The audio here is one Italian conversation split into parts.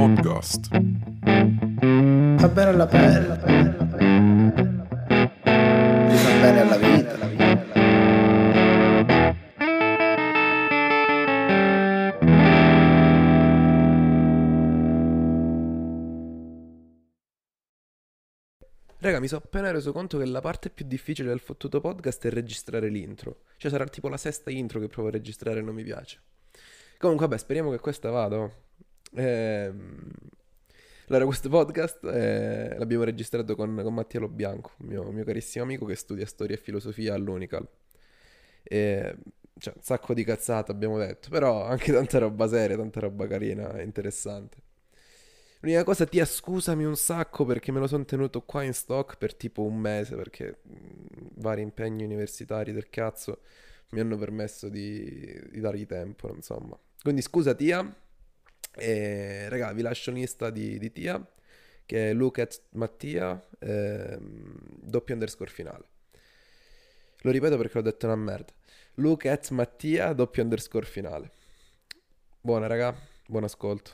Podcast. Fa bene alla pelle, la pelle, la pelle, fa bene alla vita, alla vita, alla vita. Raga, mi sono appena reso conto che la parte più difficile del fottuto podcast è registrare l'intro. Cioè sarà tipo la sesta intro che provo a registrare e non mi piace. Comunque, vabbè, speriamo che questa vada. Ehm, Allora, questo podcast eh, l'abbiamo registrato con, con Mattia Lobianco, mio, mio carissimo amico che studia storia e filosofia all'Unical. E, cioè, un sacco di cazzate abbiamo detto, però anche tanta roba seria, tanta roba carina e interessante. L'unica cosa, Tia, scusami un sacco perché me lo sono tenuto qua in stock per tipo un mese perché mh, vari impegni universitari del cazzo mi hanno permesso di, di dargli tempo, insomma. Quindi scusa Tia, e raga, vi lascio l'insta di, di Tia che è at Mattia ehm, doppio underscore finale. Lo ripeto perché l'ho detto una merda. At Mattia doppio underscore finale. Buona raga, buon ascolto.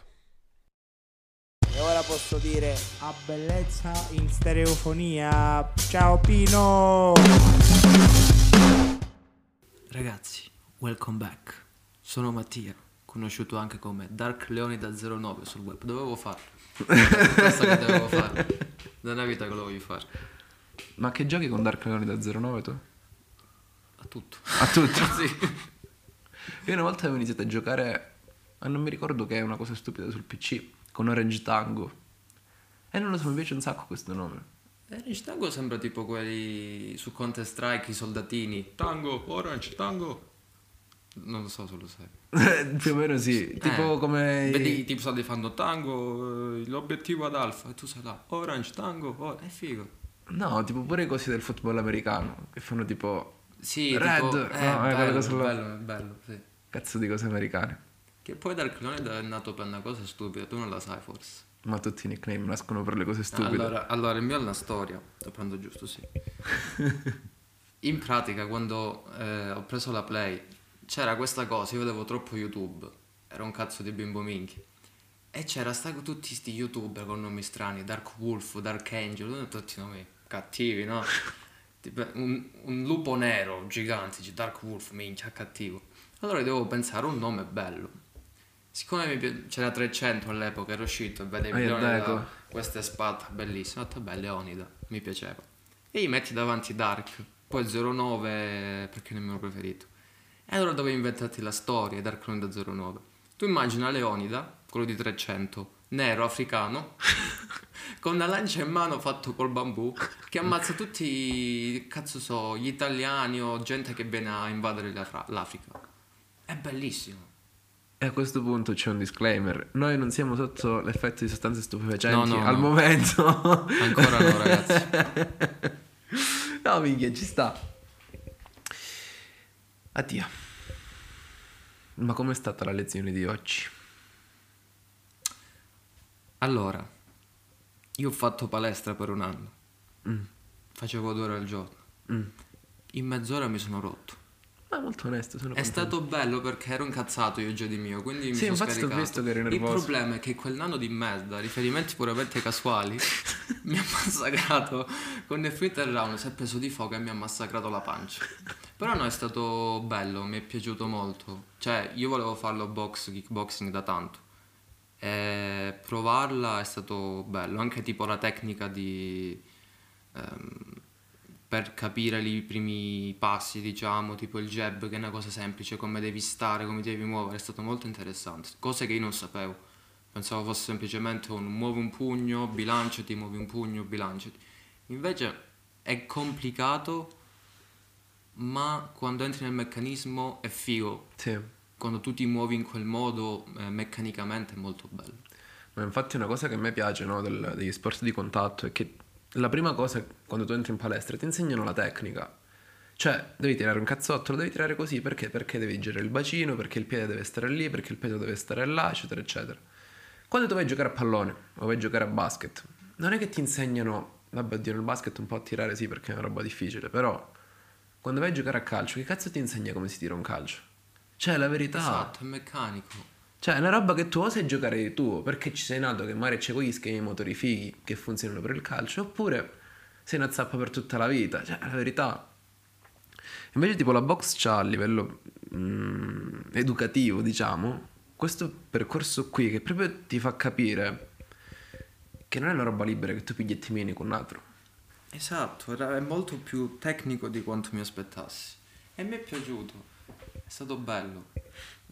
E ora posso dire A bellezza in stereofonia. Ciao Pino! Ragazzi, welcome back. Sono Mattia, conosciuto anche come Dark Leoni da 09 sul web. Dovevo farlo. Questo che dovevo fare. Da una vita che lo voglio fare. Ma che giochi con Dark Leoni da 09 tu? A tutto. A tutto. sì. Io una volta avevo iniziato a giocare, ma non mi ricordo che è una cosa stupida sul PC, con Orange Tango. E non lo so, mi piace un sacco questo nome. Orange Tango sembra tipo quelli su Counter Strike, i soldatini. Tango, Orange, Tango. Non lo so se lo sai. Più o meno sì, tipo Eh, come... Vedi i tipo soldi fanno Tango, eh, l'obiettivo ad Alfa. E tu sei là, Orange, Tango, oh, è figo. No, tipo pure cose del football americano, che fanno tipo... Sì, Red, tipo, no, eh, è quella bello, là. bello, è bello, sì. Cazzo di cose americane. Che poi Dark Leonid è nato per una cosa stupida, tu non la sai forse. Ma tutti i nickname nascono per le cose stupide. Allora, allora, il mio è una storia, lo prendo giusto, sì. In pratica, quando eh, ho preso la Play, c'era questa cosa, io vedevo troppo YouTube, ero un cazzo di bimbo minchia. E c'era sta, tutti sti youtuber con nomi strani, Dark Wolf, Dark Angel, tutti nomi cattivi, no? Tipo, un, un lupo nero gigante, Dark Wolf, minchia, cattivo. Allora devo pensare a un nome bello. Siccome mi c'era 300 all'epoca, ero uscito e vedevi Ah, Leonida, deco. questa è spada, bellissima, ho detto beh, Leonida, mi piaceva. E gli metti davanti Dark, poi 09 perché è il mio preferito. E allora dovevi inventarti la storia, Dark Leonida 09. Tu immagina Leonida, quello di 300, nero, africano, con una lancia in mano fatto col bambù, che ammazza tutti, cazzo so, gli italiani o gente che viene a invadere l'Africa. È bellissimo. E a questo punto c'è un disclaimer. Noi non siamo sotto l'effetto di sostanze stupefacenti No, no, al no. momento. Ancora no, ragazzi. no, minchia, ci sta. Addio. Ma com'è stata la lezione di oggi? Allora, io ho fatto palestra per un anno. Mm. Facevo due ore al giorno. Mm. In mezz'ora mi sono rotto. Ma molto onesto, sono È contento. stato bello perché ero incazzato io già di mio, quindi mi Sì, sono scaricato. visto che Il nervoso. problema è che quel nano di merda, riferimenti puramente casuali, mi ha massacrato con il Twitter round, si è preso di fuoco e mi ha massacrato la pancia. Però no, è stato bello, mi è piaciuto molto. Cioè, io volevo farlo box, kickboxing da tanto. E provarla è stato bello, anche tipo la tecnica di... ehm, per capire i primi passi, diciamo, tipo il jab, che è una cosa semplice, come devi stare, come devi muovere, è stato molto interessante. Cose che io non sapevo. Pensavo fosse semplicemente un muovi un pugno, bilanciati, muovi un pugno, bilanciati. Invece è complicato, ma quando entri nel meccanismo è figo. Sì. Quando tu ti muovi in quel modo, eh, meccanicamente è molto bello. Ma infatti una cosa che a me piace no, del- degli sport di contatto è che la prima cosa quando tu entri in palestra ti insegnano la tecnica. Cioè, devi tirare un cazzotto, lo devi tirare così perché? Perché devi girare il bacino, perché il piede deve stare lì, perché il peso deve stare là, eccetera, eccetera. Quando tu vai a giocare a pallone o vai a giocare a basket, non è che ti insegnano, vabbè, oddio, nel basket un po' a tirare sì perché è una roba difficile, però quando vai a giocare a calcio, che cazzo ti insegna come si tira un calcio? Cioè, la verità... Esatto, è meccanico. Cioè, è una roba che tu o sai giocare di tuo, perché ci sei nato che magari c'è quegli schemi motori fighi che funzionano per il calcio, oppure sei una zappa per tutta la vita. Cioè, la verità. Invece, tipo, la box c'ha a livello mm, educativo, diciamo, questo percorso qui che proprio ti fa capire che non è una roba libera che tu pigli e ti meni con un altro. Esatto, era, è molto più tecnico di quanto mi aspettassi. E mi è piaciuto, è stato bello.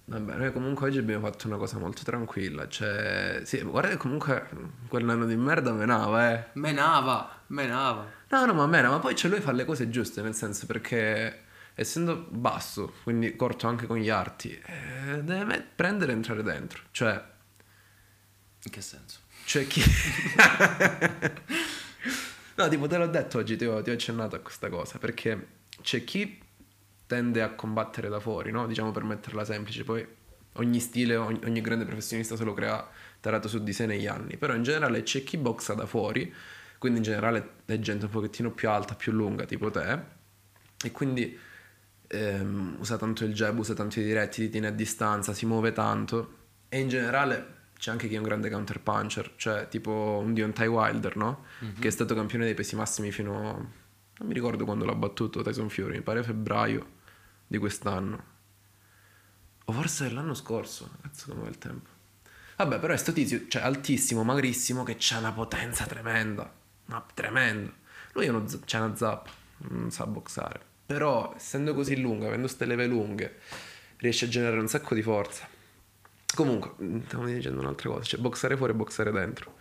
Vabbè, noi comunque oggi abbiamo fatto una cosa molto tranquilla. Cioè, sì, guarda che comunque quell'anno di merda menava, eh. Menava, menava. No, no, ma mena, ma poi c'è lui fa le cose giuste, nel senso perché essendo basso, quindi corto anche con gli arti, eh, deve me- prendere e entrare dentro. Cioè, In che senso? c'è chi... no, tipo, te l'ho detto oggi, ti ho, ti ho accennato a questa cosa, perché c'è chi tende a combattere da fuori, no? Diciamo per metterla semplice, poi ogni stile, ogni, ogni grande professionista se lo crea tarato su di sé negli anni, però in generale c'è chi boxa da fuori, quindi in generale è gente un pochettino più alta, più lunga, tipo te, e quindi ehm, usa tanto il jab, usa tanto i diretti, ti tiene a distanza, si muove tanto, e in generale c'è anche chi è un grande counter puncher, cioè tipo un Deontay Wilder, no? Che è stato campione dei pesi massimi fino... non mi ricordo quando l'ha battuto Tyson Fury, mi pare febbraio di quest'anno. O forse l'anno scorso, cazzo come va il tempo. Vabbè, però è sto tizio, cioè altissimo, magrissimo, che c'ha una potenza tremenda. Ma tremenda. Lui uno, c'ha una zappa, non sa boxare. Però, essendo così lungo, avendo ste leve lunghe, riesce a generare un sacco di forza. Comunque, mm, stavo dicendo un'altra cosa, cioè boxare fuori e boxare dentro.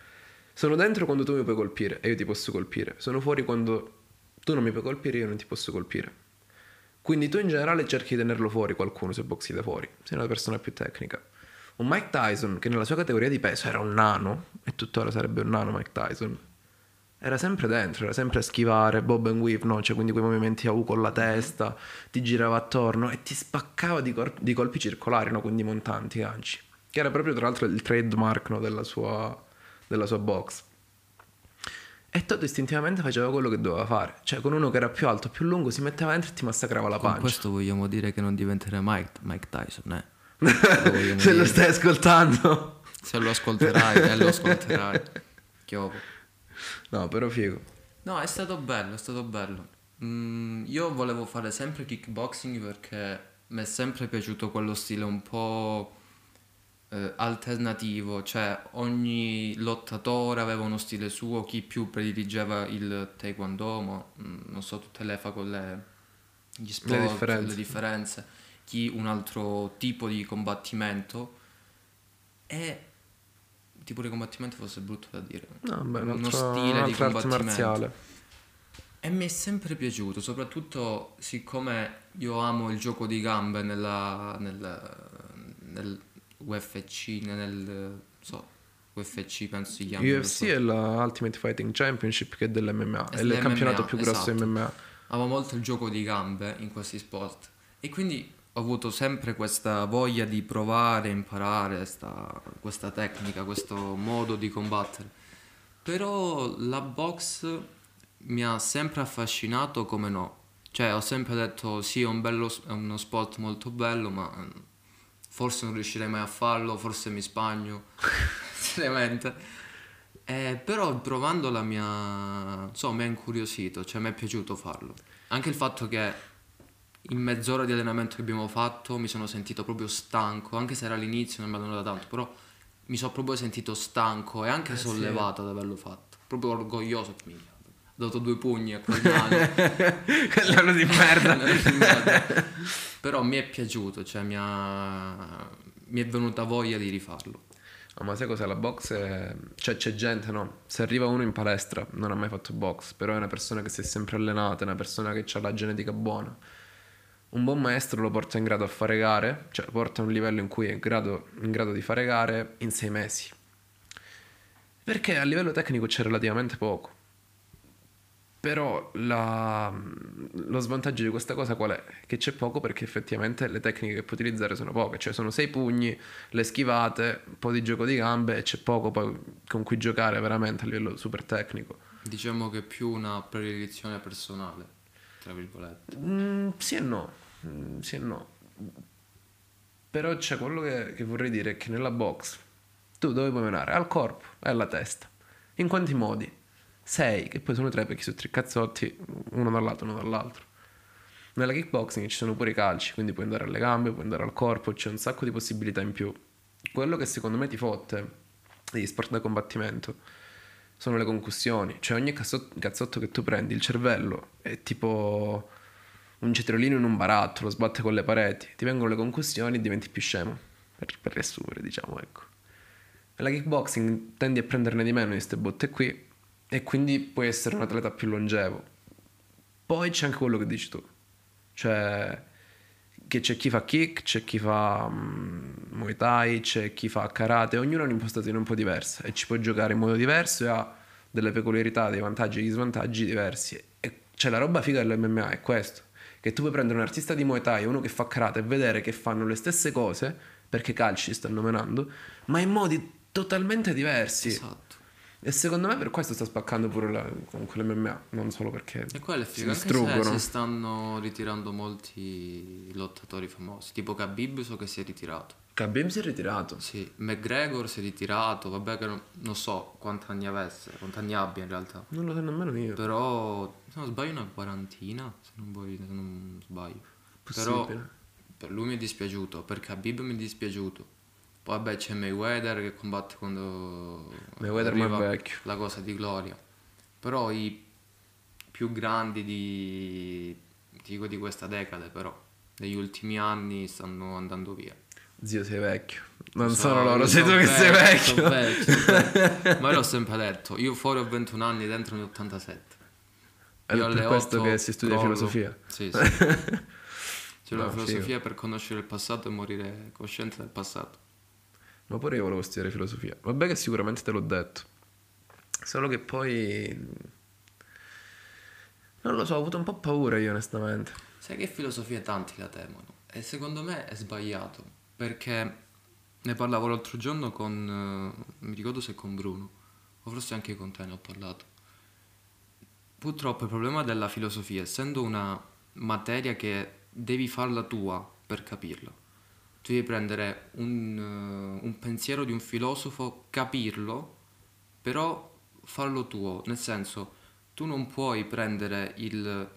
Sono dentro quando tu mi puoi colpire e io ti posso colpire. Sono fuori quando tu non mi puoi colpire e io non ti posso colpire. Quindi tu in generale cerchi di tenerlo fuori qualcuno se boxi da fuori, sei una persona più tecnica. Un Mike Tyson, che nella sua categoria di peso era un nano, e tuttora sarebbe un nano Mike Tyson, era sempre dentro, era sempre a schivare, bob and weave, no? Cioè quindi quei movimenti a U con la testa, ti girava attorno e ti spaccava di, cor- di colpi circolari, no? Quindi montanti, ganci. Che era proprio tra l'altro il trademark no? della, sua, della sua box. E Toto istintivamente faceva quello che doveva fare. Cioè con uno che era più alto, più lungo, si metteva dentro e ti massacrava la Con pancia. questo vogliamo dire che non diventerà Mike, Mike Tyson, eh? Lo Se lo stai ascoltando. Se lo ascolterai, e lo ascolterai. Chiovo. No, però figo. No, è stato bello, è stato bello. Mm, io volevo fare sempre kickboxing perché mi è sempre piaciuto quello stile un po' eh, alternativo, cioè ogni lottatore aveva uno stile suo, chi più prediligeva il taekwondo, ma mm, non so tutte le facoltà, gli sport, le differenze. differenze, chi un altro tipo di combattimento e tipo di combattimento fosse brutto da dire. No, beh, uno stile di combattimento. marziale. E mi è sempre piaciuto, soprattutto siccome io amo il gioco di gambe nella, nel, nel UFC, nel so, UFC penso si chiama. UFC è la Ultimate Fighting Championship che è dell'MMA. È il dell'MMA, campionato più grosso esatto. MMA. Amo molto il gioco di gambe in questi sport e quindi ho avuto sempre questa voglia di provare, imparare sta- questa tecnica, questo modo di combattere. Però la box mi ha sempre affascinato come no. Cioè ho sempre detto sì è, un bello, è uno sport molto bello ma mm, forse non riuscirei mai a farlo, forse mi spagno, seriamente. Eh, però provando la mia... insomma mi ha incuriosito, cioè mi è piaciuto farlo. Anche il fatto che in mezz'ora di allenamento che abbiamo fatto mi sono sentito proprio stanco, anche se era all'inizio non mi hanno dato tanto, però mi sono proprio sentito stanco e anche sollevato ad averlo fatto. Proprio orgoglioso. Minchia, Ho dato due pugni a quel. Quell'anno di merda. Però mi è piaciuto, cioè mi, ha... mi è venuta voglia di rifarlo. No, ma sai cos'è la box? È- Cioè c'è gente, no? Se arriva uno in palestra, non ha mai fatto box, però è una persona che si è sempre allenata, è una persona che ha la genetica buona. Un buon maestro lo porta in grado a fare gare, cioè lo porta a un livello in cui è in grado, in grado di fare gare in sei mesi. Perché a livello tecnico c'è relativamente poco. Però la- lo svantaggio di questa cosa qual è? Che c'è poco perché effettivamente le tecniche che puoi utilizzare sono poche, cioè sono sei pugni, le schivate, un po' di gioco di gambe e c'è poco poi con cui giocare veramente a livello super tecnico. Diciamo che è più una predilezione personale, tra virgolette. Mm, sì e no, Mm, sì e no. Però c'è quello che, che vorrei dire è che nella box tu dove puoi menare? Al corpo e alla testa. In quanti modi? Sei, che poi sono tre perché sono tre cazzotti, uno dall'altro, uno dall'altro. Nella kickboxing ci sono pure i calci, quindi puoi andare alle gambe, puoi andare al corpo, c'è un sacco di possibilità in più. Quello che secondo me ti fotte degli sport da combattimento sono le concussioni. Cioè ogni cazzotto, cazzotto che tu prendi, il cervello è tipo un cetriolino in un barattolo, sbatte con le pareti, ti vengono le concussioni e diventi più scemo. Per, per riassumere, diciamo, ecco. Nella kickboxing tendi a prenderne di meno di queste botte qui e quindi puoi essere un atleta più longevo. Poi c'è anche quello che dici tu. Cioè che c'è chi fa kick, c'è chi fa mm, Muay Thai, c'è chi fa karate, ognuno ha un'impostazione un po' diversa e ci può giocare in modo diverso e ha delle peculiarità, dei vantaggi e degli svantaggi diversi. E c'è la roba figa dell'MMA, è questo, che tu puoi prendere un artista di Muay Thai e uno che fa karate e vedere che fanno le stesse cose, perché calci stanno menando, ma in modi totalmente diversi. Esatto. E secondo me per questo sta spaccando pure la, comunque l'MMA, non solo perché E quello è si figo, anche se si stanno ritirando molti lottatori famosi, tipo Khabib so che si è ritirato. Khabib si è ritirato. Sì, McGregor si è ritirato, vabbè che non, non so quanti anni avesse, quanti anni abbia in realtà. Non lo so nemmeno io. Però, se non sbaglio, una quarantina, se non, vuoi- se non sbaglio. Però Possibile. per lui mi è dispiaciuto, per Khabib mi è dispiaciuto. Poi vabbè c'è Mayweather che combatte quando Mayweather ma vecchio. la cosa di gloria. Però i più grandi di, dico di questa decade però, negli ultimi anni stanno andando via. Zio sei vecchio. Non So, sono loro, sei tu sono che sei vecchio. sono vecchio, sono vecchio. Ma io l'ho sempre detto, io fuori ho 21 anni, dentro ne ho 87. Ed Io è per questo 8 che si studia crollo. filosofia. Sì, sì. C'è la No, filosofia per conoscere il passato e morire cosciente del passato. Ma pure io volevo studiare filosofia. Vabbè che sicuramente te l'ho detto. Solo che poi... Non lo so, ho avuto un po' paura io onestamente. Sai che filosofia tanti la temono e secondo me è sbagliato perché ne parlavo l'altro giorno con, eh, mi ricordo se con Bruno o forse anche con te ne ho parlato. Purtroppo il problema della filosofia, essendo una materia che devi farla tua per capirla, tu devi prendere un, eh, un pensiero di un filosofo, capirlo, però farlo tuo, nel senso tu non puoi prendere il,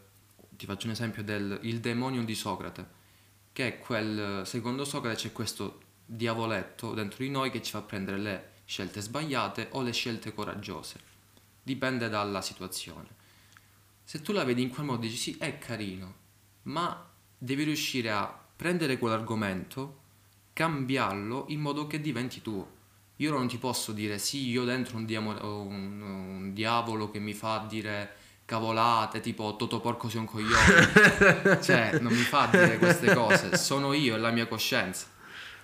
ti faccio un esempio del demonio di Socrate, che è quel, secondo Socrate c'è questo diavoletto dentro di noi che ci fa prendere le scelte sbagliate o le scelte coraggiose, dipende dalla situazione. Se tu la vedi in quel modo dici sì, è carino, ma devi riuscire a prendere quell'argomento, cambiarlo in modo che diventi tuo. Io non ti posso dire sì, io dentro un, diamo- un, un diavolo che mi fa dire cavolate, tipo Toto Porco sei un coglione. cioè, non mi fa dire queste cose, sono io e la mia coscienza.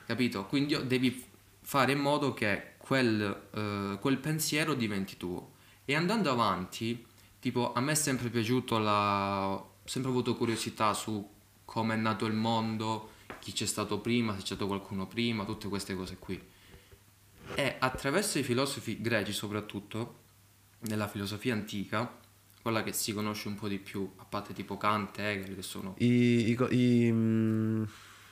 Capito? Quindi devi fare in modo che quel, eh, quel pensiero diventi tuo. E andando avanti, tipo, a me è sempre piaciuto la... ho sempre avuto curiosità su come è nato il mondo, chi c'è stato prima, se c'è stato qualcuno prima, tutte queste cose qui. E attraverso i filosofi greci soprattutto, nella filosofia antica, quella che si conosce un po' di più, a parte tipo Kant Hegel, che sono... I, i i, mm,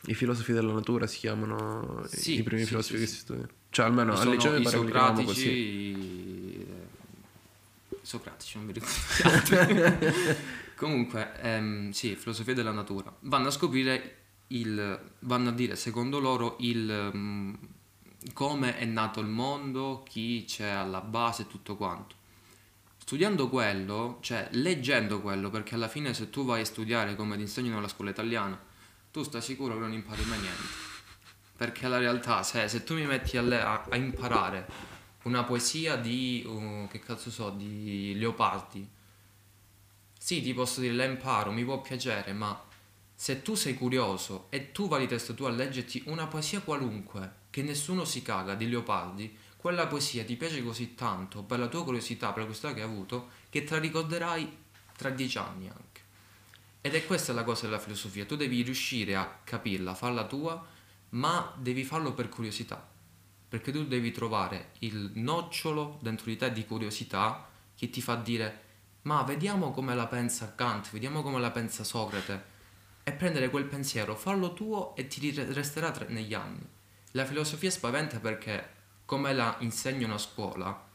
i filosofi della natura si chiamano Sì, i primi sì, filosofi sì, che si studiano. Cioè almeno al liceo mi i pare che così. i... i socratici, non mi ricordo. Comunque, ehm, sì, filosofia della natura. Vanno a scoprire il... vanno a dire, secondo loro, il... mm, come è nato il mondo, chi c'è alla base tutto quanto. Studiando quello, cioè leggendo quello, perché alla fine se tu vai a studiare come ti insegnano alla scuola italiana, tu stai sicuro che non impari mai niente. Perché la realtà, se, se tu mi metti a, a- a imparare una poesia di, uh, che cazzo so, di Leopardi, sì, ti posso dire, la imparo, mi può piacere, ma se tu sei curioso e tu vai di testa tua a leggerti una poesia qualunque, che nessuno si caga, di Leopardi, quella poesia ti piace così tanto, per la tua curiosità, per la curiosità che hai avuto, che te la ricorderai tra dieci anni anche. Ed è questa la cosa della filosofia, tu devi riuscire a capirla, farla tua, ma devi farlo per curiosità, perché tu devi trovare il nocciolo dentro di te di curiosità che ti fa dire ma vediamo come la pensa Kant, vediamo come la pensa Socrate. e prendere quel pensiero, farlo tuo e ti resterà tra- negli anni. La filosofia spaventa perché, come la insegno a scuola,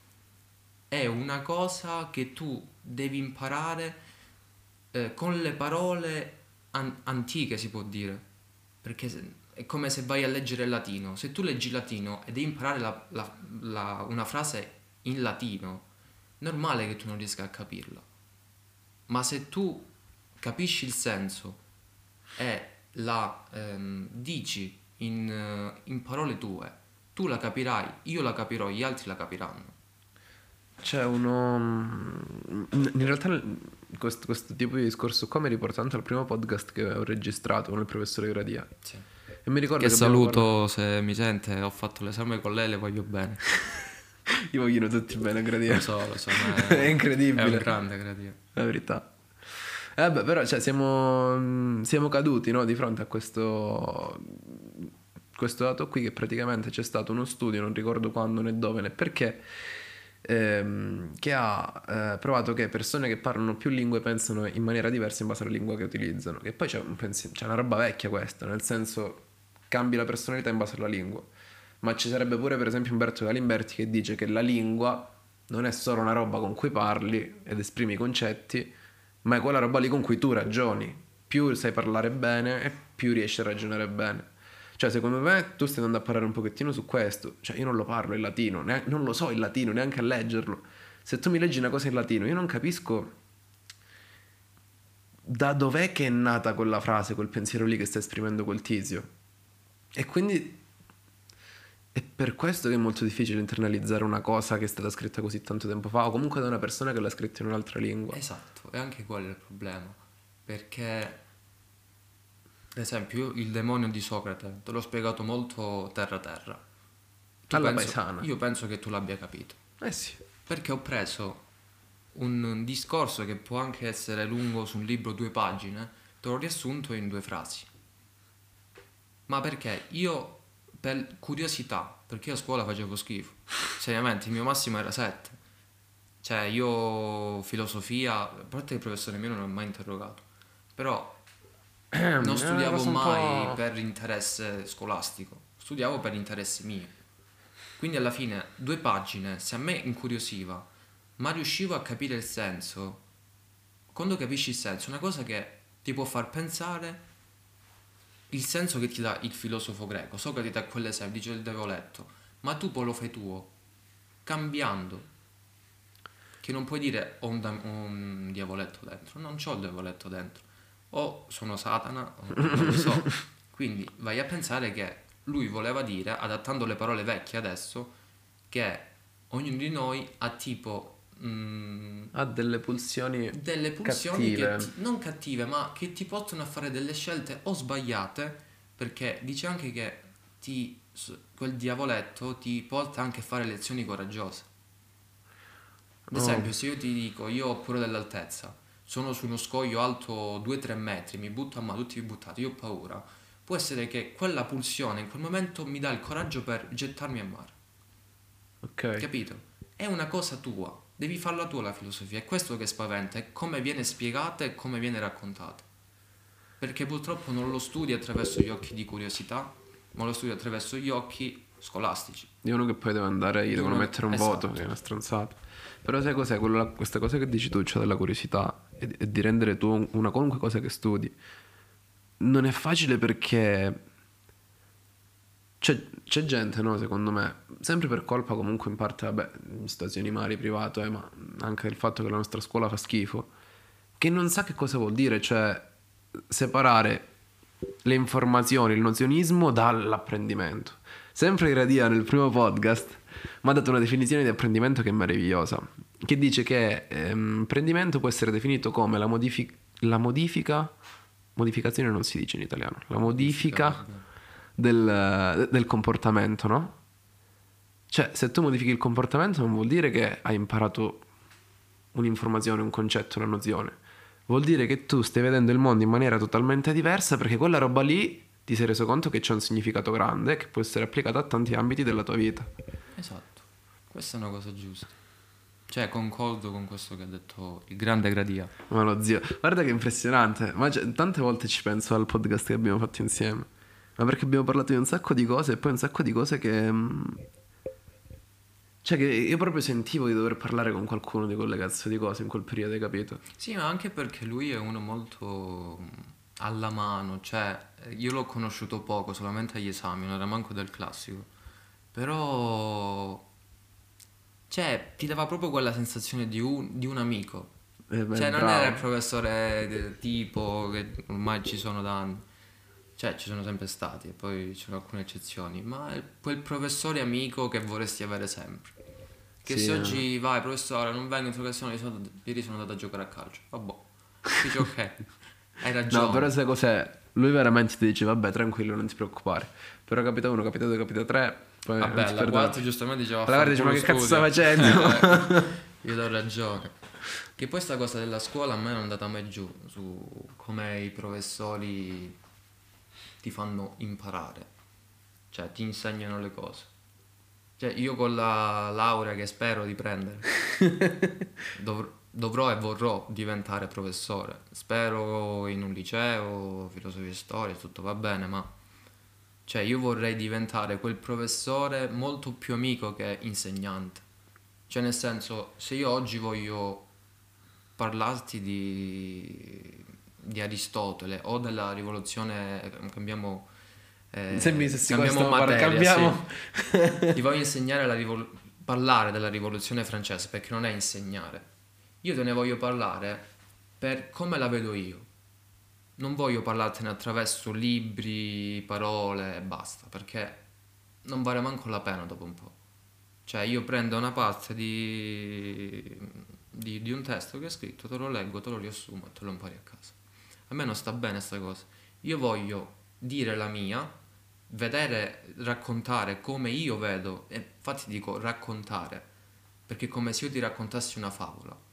è una cosa che tu devi imparare eh, con le parole an- antiche, si può dire. Perché se- è come se vai a leggere latino. Se tu leggi latino e devi imparare la- la- la- una frase in latino, normale che tu non riesca a capirla. Ma se tu capisci il senso e la ehm, dici in, eh, in parole tue, tu la capirai, io la capirò, gli altri la capiranno. C'è uno. mm, In realtà, questo, questo tipo di discorso qua mi riporta tanto al primo podcast che ho registrato con il professore Gradia. Sì. E mi ricordo Che che saluto se mi sente, ho fatto l'esame con lei, le voglio bene. parlato- Io voglio tutti bene, Gradia. Lo so, lo so, ma È incredibile. È un grande Gradia. La verità. Eh beh, però cioè, siamo, mm, siamo caduti no, di fronte a questo, questo dato qui che praticamente c'è stato uno studio, non ricordo quando né dove né perché, ehm, che ha eh, provato che persone che parlano più lingue pensano in maniera diversa in base alla lingua che utilizzano. Che poi c'è, un pensi- c'è una roba vecchia questa, nel senso cambi la personalità in base alla lingua. Ma ci sarebbe pure per esempio Umberto Galimberti che dice che la lingua non è solo una roba con cui parli ed esprimi i concetti, ma è quella roba lì con cui tu ragioni. Più sai parlare bene e più riesci a ragionare bene. Cioè, secondo me tu stai andando a parlare un pochettino su questo. Cioè, io non lo parlo in latino, neanche- non lo so in latino, neanche a leggerlo. Se tu mi leggi una cosa in latino, io non capisco da dov'è che è nata quella frase, quel pensiero lì che sta esprimendo quel tizio. E quindi è per questo che è molto difficile internalizzare una cosa che è stata scritta così tanto tempo fa, o comunque da una persona che l'ha scritta in un'altra lingua. Esatto, e anche quello è il problema. Perché, ad esempio, io il demonio di Socrate te l'ho spiegato molto terra terra. Tu Alla penso- paesana. Io penso che tu l'abbia capito. Eh sì. Perché ho preso un discorso che può anche essere lungo su un libro due pagine, te l'ho riassunto in due frasi. Ma perché io, per curiosità, perché a scuola facevo schifo, seriamente, il mio massimo era 7. Cioè, io filosofia, a parte che il professore mio non mi ha mai interrogato, però non studiavo mai per interesse scolastico, studiavo per interesse mio. Quindi alla fine due pagine, se a me incuriosiva, ma riuscivo a capire il senso, quando capisci il senso, è una cosa che ti può far pensare il senso che ti dà il filosofo greco. Socrate da quell'esempio, dice il diavoletto, ma tu poi lo fai tuo, cambiando. Che non puoi dire ho un, da- un diavoletto dentro, non c'ho il diavoletto dentro. O sono Satana, o non lo so. Quindi vai a pensare che lui voleva dire, adattando le parole vecchie adesso, che ognuno di noi ha tipo mm, Ha delle pulsioni delle pulsioni cattive. che ti- non cattive, ma che ti portano a fare delle scelte o sbagliate, perché dice anche che ti- quel diavoletto ti porta anche a fare lezioni coraggiose. Ad esempio, se io ti dico, io ho pure dell'altezza, sono su uno scoglio alto 2-3 metri, mi butto a mare, tutti vi buttate, io ho paura, può essere che quella pulsione in quel momento mi dà il coraggio per gettarmi a mare. Ok. Capito? È una cosa tua, devi farla tua la filosofia, è questo che spaventa, è come viene spiegata e come viene raccontata. Perché purtroppo non lo studi attraverso gli occhi di curiosità, ma lo studi attraverso gli occhi scolastici. Di uno che poi deve andare, gli devono mettere un esatto. voto, che è una stronzata. Però sai cos'è? Quello là- questa cosa che dici tu, cioè della curiosità e, e di rendere tu un- una qualunque cosa che studi, non è facile perché c'è, c'è gente, no, secondo me, sempre per colpa comunque in parte, vabbè, situazioni mari, privato, eh, ma anche del fatto che la nostra scuola fa schifo, che non sa che cosa vuol dire, cioè separare le informazioni, il nozionismo dall'apprendimento. Sempre Gradia nel primo podcast mi ha dato una definizione di apprendimento che è meravigliosa, che dice che ehm, apprendimento può essere definito come la, modifi- la modifica, modificazione non si dice in italiano, la modifica del, del comportamento, no? Cioè, se tu modifichi il comportamento non vuol dire che hai imparato un'informazione, un concetto, una nozione. Vuol dire che tu stai vedendo il mondo in maniera totalmente diversa perché quella roba lì ti sei reso conto che c'è un significato grande che può essere applicato a tanti ambiti della tua vita. Esatto, questa è una cosa giusta. Cioè, concordo con questo che ha detto il grande Gradia. Ma lo zio, guarda che impressionante. Ma cioè, tante volte ci penso al podcast che abbiamo fatto insieme. Ma perché abbiamo parlato di un sacco di cose e poi un sacco di cose che. mm, Cioè, che io proprio sentivo di dover parlare con qualcuno di quelle cazzo di cose in quel periodo, hai capito? Sì, ma anche perché lui è uno molto alla mano, cioè io l'ho conosciuto poco, solamente agli esami, non era manco del classico. Però cioè ti dava proprio quella sensazione di un, di un amico. Eh, beh, Cioè non bravo. era il professore del tipo che ormai ci sono da anni. Cioè ci sono sempre stati e poi ci sono alcune eccezioni, ma quel professore amico che vorresti avere sempre. Che Sì, se eh. oggi vai professore non vengo in sono- ieri sono andato a giocare a calcio. Vabbè. Dici ok, hai ragione. No, però sai cos'è? Lui veramente ti dice, vabbè, tranquillo, non ti preoccupare. Però capita uno, capita due, capita tre. Poi Vabbè, perdona. 4 giustamente diceva Alla quarta dice, ma che cazzo sta facendo? facendo? Io do ragione. Che poi sta cosa della scuola a me non è andata mai giù su come i professori ti fanno imparare. Cioè, ti insegnano le cose. Cioè, io con la laurea che spero di prendere dov- dovrò e vorrò diventare professore. Spero in un liceo, filosofia e storia, tutto va bene, ma cioè io vorrei diventare quel professore molto più amico che insegnante. Cioè nel senso, se io oggi voglio parlarti di, di Aristotele o della rivoluzione, cambiamo... eh, Sembri se si cambiamo materia, cambiamo. sì. Ti voglio insegnare la rivol- parlare della rivoluzione francese perché non è insegnare. Io te ne voglio parlare per come la vedo io. Non voglio parlartene attraverso libri, parole e basta, perché non vale manco la pena dopo un po'. Cioè io prendo una parte di, di, di un testo che è scritto, te lo leggo, te lo riassumo e te lo impari a casa. A me non sta bene sta cosa. Io voglio dire la mia, vedere, raccontare come io vedo, e infatti dico raccontare, perché come se io ti raccontassi una favola.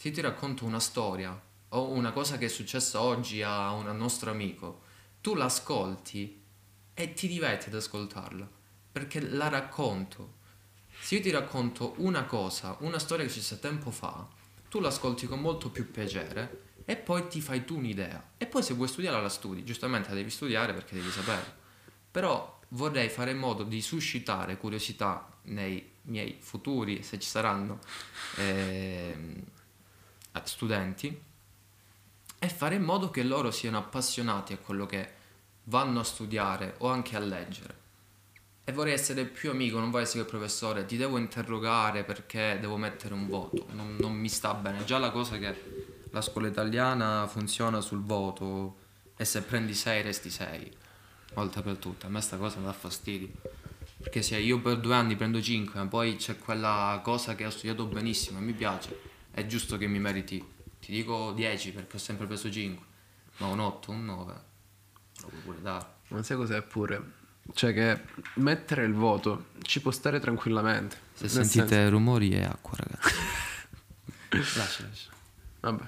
Se ti racconto una storia o una cosa che è successa oggi a un nostro amico, tu l'ascolti e ti diverti ad ascoltarla, perché la racconto. Se io ti racconto una cosa, una storia che successe tempo fa, tu l'ascolti con molto più piacere e poi ti fai tu un'idea. E poi se vuoi studiare la studi, giustamente la devi studiare perché devi sapere. Però vorrei fare in modo di suscitare curiosità nei miei futuri, se ci saranno, ehm, studenti e fare in modo che loro siano appassionati a quello che vanno a studiare o anche a leggere. E vorrei essere più amico, non voglio essere il professore, ti devo interrogare perché devo mettere un voto, non, non mi sta bene. Già la cosa che la scuola italiana funziona sul voto e se prendi 6 resti 6, volta per tutte. A me sta cosa mi dà fastidio. Perché se io per due anni prendo 5, ma poi c'è quella cosa che ho studiato benissimo e mi piace, è giusto che mi meriti, ti dico 10 perché ho sempre preso 5, ma un 8, un 9, lo puoi pure dare. Ma sai cos'è pure? Cioè che mettere il voto ci può stare tranquillamente. Se sentite senso- rumori è acqua, ragazzi. lascia, lascia. Vabbè.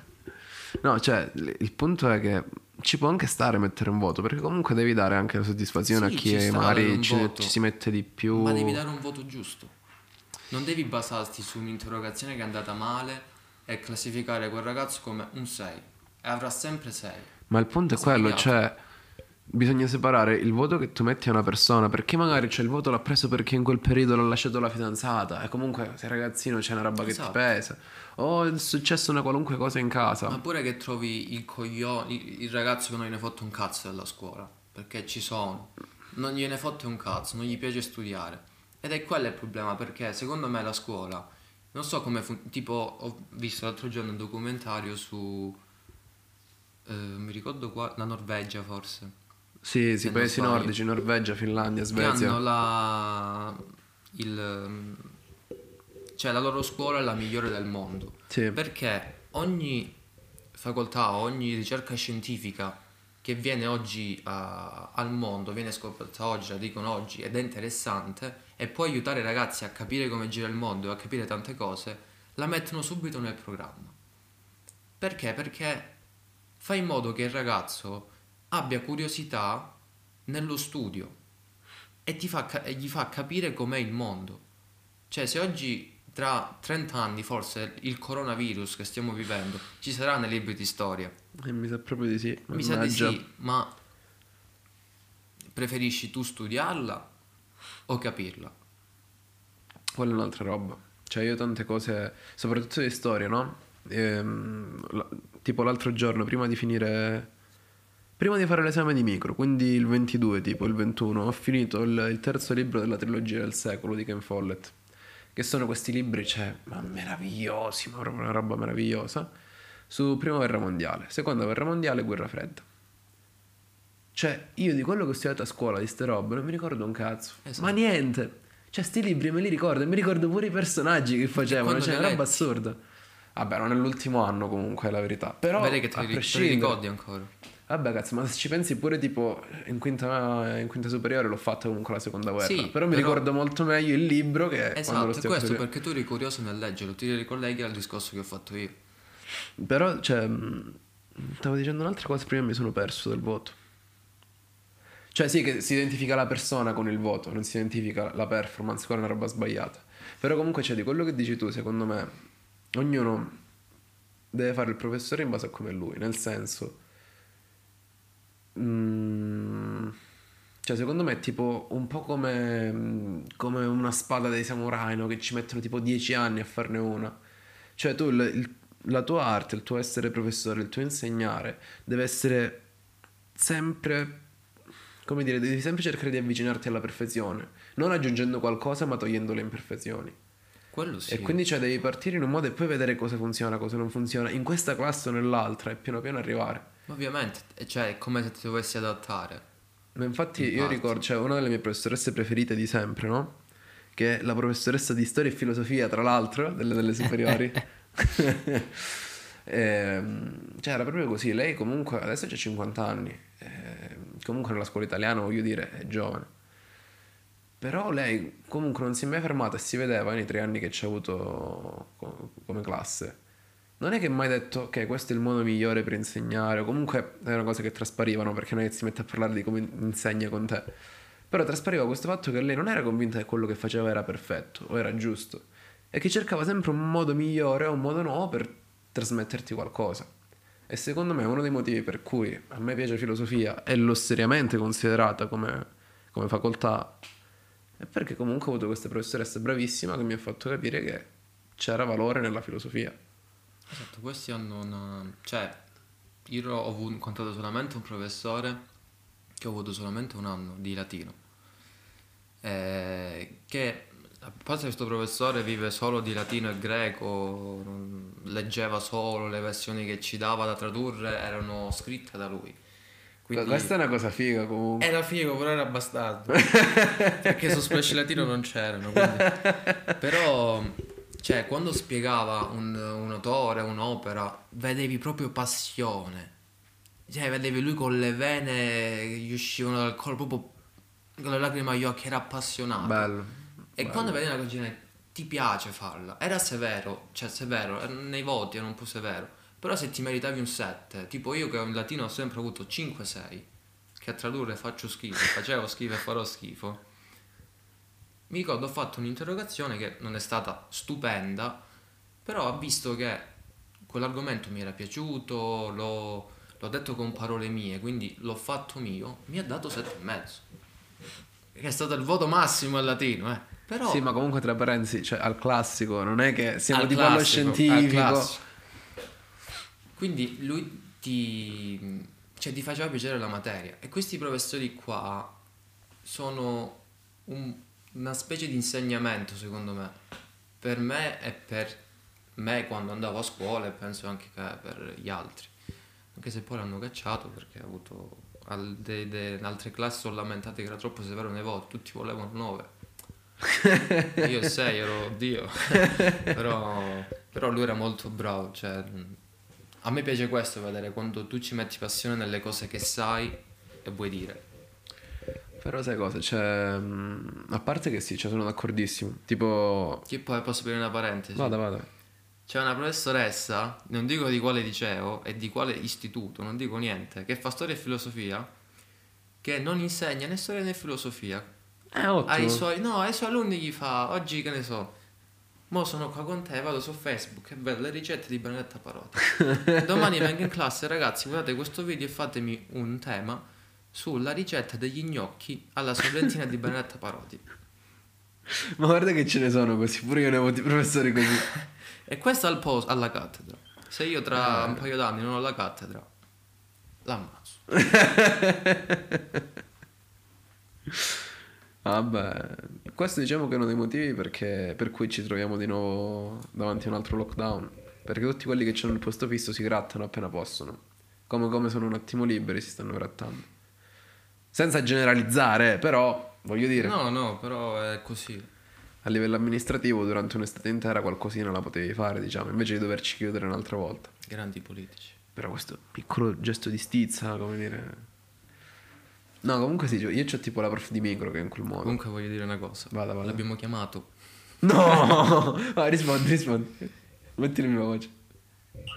No, cioè, il punto è che ci può anche stare mettere un voto, perché comunque devi dare anche la soddisfazione Sì, a chi magari ci, ci si mette di più. Ma devi dare un voto giusto. Non devi basarti su un'interrogazione che è andata male e classificare quel ragazzo come un 6 e avrà sempre 6. Ma il punto è quello, cioè bisogna separare il voto che tu metti a una persona, perché magari c'è il voto l'ha preso perché in quel periodo l'ha lasciato la fidanzata e comunque sei ragazzino c'è una roba che Esatto. ti pesa. O è successa una qualunque cosa in casa. Ma pure che trovi il coglione, il il ragazzo che non gliene fotte un cazzo della scuola, perché ci sono, non gliene fotte un cazzo, non gli piace studiare. Ed è quello il problema, perché secondo me la scuola, non so come fun- tipo ho visto l'altro giorno un documentario su, eh, mi ricordo qua, la Norvegia forse, Sì, sì, paesi sbaglio. nordici, Norvegia, Finlandia, che Svezia. hanno la, il, cioè la loro scuola è la migliore del mondo. Sì. Perché ogni facoltà, ogni ricerca scientifica che viene oggi a- al mondo, viene scoperta oggi, la dicono oggi, ed è interessante e può aiutare i ragazzi a capire come gira il mondo e a capire tante cose, la mettono subito nel programma. Perché? Perché fa in modo che il ragazzo abbia curiosità nello studio e, ti fa e gli fa capire com'è il mondo. Cioè, se oggi tra 30 anni forse il coronavirus che stiamo vivendo ci sarà nei libri di storia. E mi sa proprio di sì. Mi sa di sì, ma preferisci tu studiarla o capirla? Quella è un'altra roba. Cioè, io tante cose, soprattutto di storia, no? Ehm, la- tipo l'altro giorno, prima di finire. Prima di fare l'esame di micro, quindi il 22, tipo il 21, ho finito il, il terzo libro della trilogia del secolo di Ken Follett. Che sono questi libri, cioè, ma meravigliosi, ma proprio una roba meravigliosa. Su prima guerra mondiale, seconda guerra mondiale, guerra fredda. Cioè, io di quello che ho studiato a scuola, di ste robe, non mi ricordo un cazzo. Esatto. Ma niente. Cioè, sti libri me li ricordo, e mi ricordo pure i personaggi che facevano, cioè, li una roba assurda. Vabbè, non è l'ultimo anno comunque, è la verità. Però, Vedi che a te li, te li prescindere... ricordi ancora. Vabbè, cazzo, ma se ci pensi pure tipo in quinta, in quinta superiore l'ho fatto comunque la seconda guerra. Sì, però mi però- ricordo molto meglio il libro che Esatto, è questo studiando. perché tu eri curioso nel leggerlo, ti ricolleghi al discorso che ho fatto io. Però, cioè, mh, stavo dicendo un'altra cosa, prima mi sono perso del voto. Cioè, sì, che si identifica la persona con il voto, non si identifica la performance, è una roba sbagliata. Però comunque, cioè, di quello che dici tu, secondo me, ognuno deve fare il professore in base a come lui, nel senso... mm, cioè, secondo me è tipo un po' come, mm, come una spada dei samurai, no? Che ci mettono tipo dieci anni a farne una. Cioè, tu, il- il- la tua arte, il tuo essere professore, il tuo insegnare, deve essere sempre, come dire, devi sempre cercare di avvicinarti alla perfezione, non aggiungendo qualcosa ma togliendo le imperfezioni. Quello sì. E quindi cioè devi partire in un modo e poi vedere cosa funziona, cosa non funziona, in questa classe o nell'altra e piano piano arrivare. Ovviamente, e cioè è come se ti dovessi adattare. Ma infatti io Infatti. ricordo, cioè una delle mie professoresse preferite di sempre, no? Che è la professoressa di storia e filosofia, tra l'altro, delle, delle superiori. Ehm, cioè era proprio così, lei comunque adesso c'ha 50 anni, ehm, comunque nella scuola italiana voglio dire è giovane. Però lei comunque non si è mai fermata e si vedeva nei tre anni che ci ha avuto co- come classe. Non è che mai detto ok, questo è il modo migliore per insegnare, o comunque erano cose che trasparivano perché non è che si mette a parlare di come insegna con te. Però traspariva questo fatto che lei non era convinta che quello che faceva era perfetto o era giusto e che cercava sempre un modo migliore o un modo nuovo per trasmetterti qualcosa. E secondo me uno dei motivi per cui a me piace filosofia e l'ho seriamente considerata come, come facoltà è perché comunque ho avuto questa professoressa bravissima che mi ha fatto capire che c'era valore nella filosofia. Esatto, questi hanno una... cioè, io ho incontrato solamente un professore che ho avuto solamente un anno di latino, eh, che a parte questo professore vive solo di latino e greco, leggeva solo le versioni che ci dava da tradurre, erano scritte da lui. Quindi Questa è una cosa figa comunque. era figo, però era bastardo. Perché su Splash Latino non c'erano. quindi- Però, cioè, quando spiegava un, un autore, un'opera, vedevi proprio passione. Cioè, vedevi lui con le vene che gli uscivano dal collo, proprio con le lacrime agli occhi, era appassionato. Bello. E quando vedi una cosa ti piace farla. Era severo, cioè severo, era- nei voti era un po' severo. Però se ti meritavi un 7, tipo io che in latino ho sempre avuto 5-6, che a tradurre faccio schifo, facevo schifo e farò schifo. Mi ricordo ho fatto un'interrogazione che non è stata stupenda, però ha visto che quell'argomento mi era piaciuto, l'ho, l'ho detto con parole mie, quindi l'ho fatto mio, mi ha dato 7,5. Che è stato il voto massimo al latino, eh. Però Sì, ma comunque tra parentesi, cioè al classico, non è che siamo al classico, al scientifico. Quindi lui ti, cioè, ti faceva piacere la materia. E questi professori qua sono un- una specie di insegnamento secondo me. Per me e per me quando andavo a scuola e penso anche che per gli altri. Anche se poi l'hanno cacciato perché ha avuto al- de- de- in altre classi sono lamentati che era troppo severo nei voti tutti volevano 9 io 6 ero Dio però, però lui era molto bravo cioè, a me piace questo vedere quando tu ci metti passione nelle cose che sai e vuoi dire Però sai cosa, cioè, mh, a parte che sì, cioè, sono d'accordissimo. Tipo, che poi posso aprire una parentesi vada, vada. C'è una professoressa, non dico di quale liceo e di quale istituto, non dico niente, che fa storia e filosofia, che non insegna né storia né filosofia. Eh, ottimo. Ai suoi, no, ai suoi alunni gli fa, oggi che ne so, Mo sono qua con te, vado su Facebook e vedo le ricette di Benedetta Parodi. Domani vengo in classe, ragazzi, guardate questo video e fatemi un tema sulla ricetta degli gnocchi alla sorrentina di Benedetta Parodi. Ma guarda che ce ne sono così, pure io ne ho avuti professori così. E questo al post, alla cattedra. Se io tra un paio d'anni non ho la cattedra, l'ammazzo. Vabbè, questo diciamo che è uno dei motivi perché- per cui ci troviamo di nuovo davanti a un altro lockdown. Perché tutti quelli che hanno il posto fisso si grattano appena possono. Come, come sono un attimo liberi si stanno grattando. Senza generalizzare, però, voglio dire, No, no, però è così. a livello amministrativo durante un'estate intera qualcosina la potevi fare, diciamo, invece di doverci chiudere un'altra volta. Grandi politici. Però questo piccolo gesto di stizza, come dire... No, comunque sì, io c'ho tipo la prof di micro che è in quel modo. Comunque voglio dire una cosa. Vada, vada. L'abbiamo chiamato. No! Vai, rispondi, rispondi. Metti la mia voce.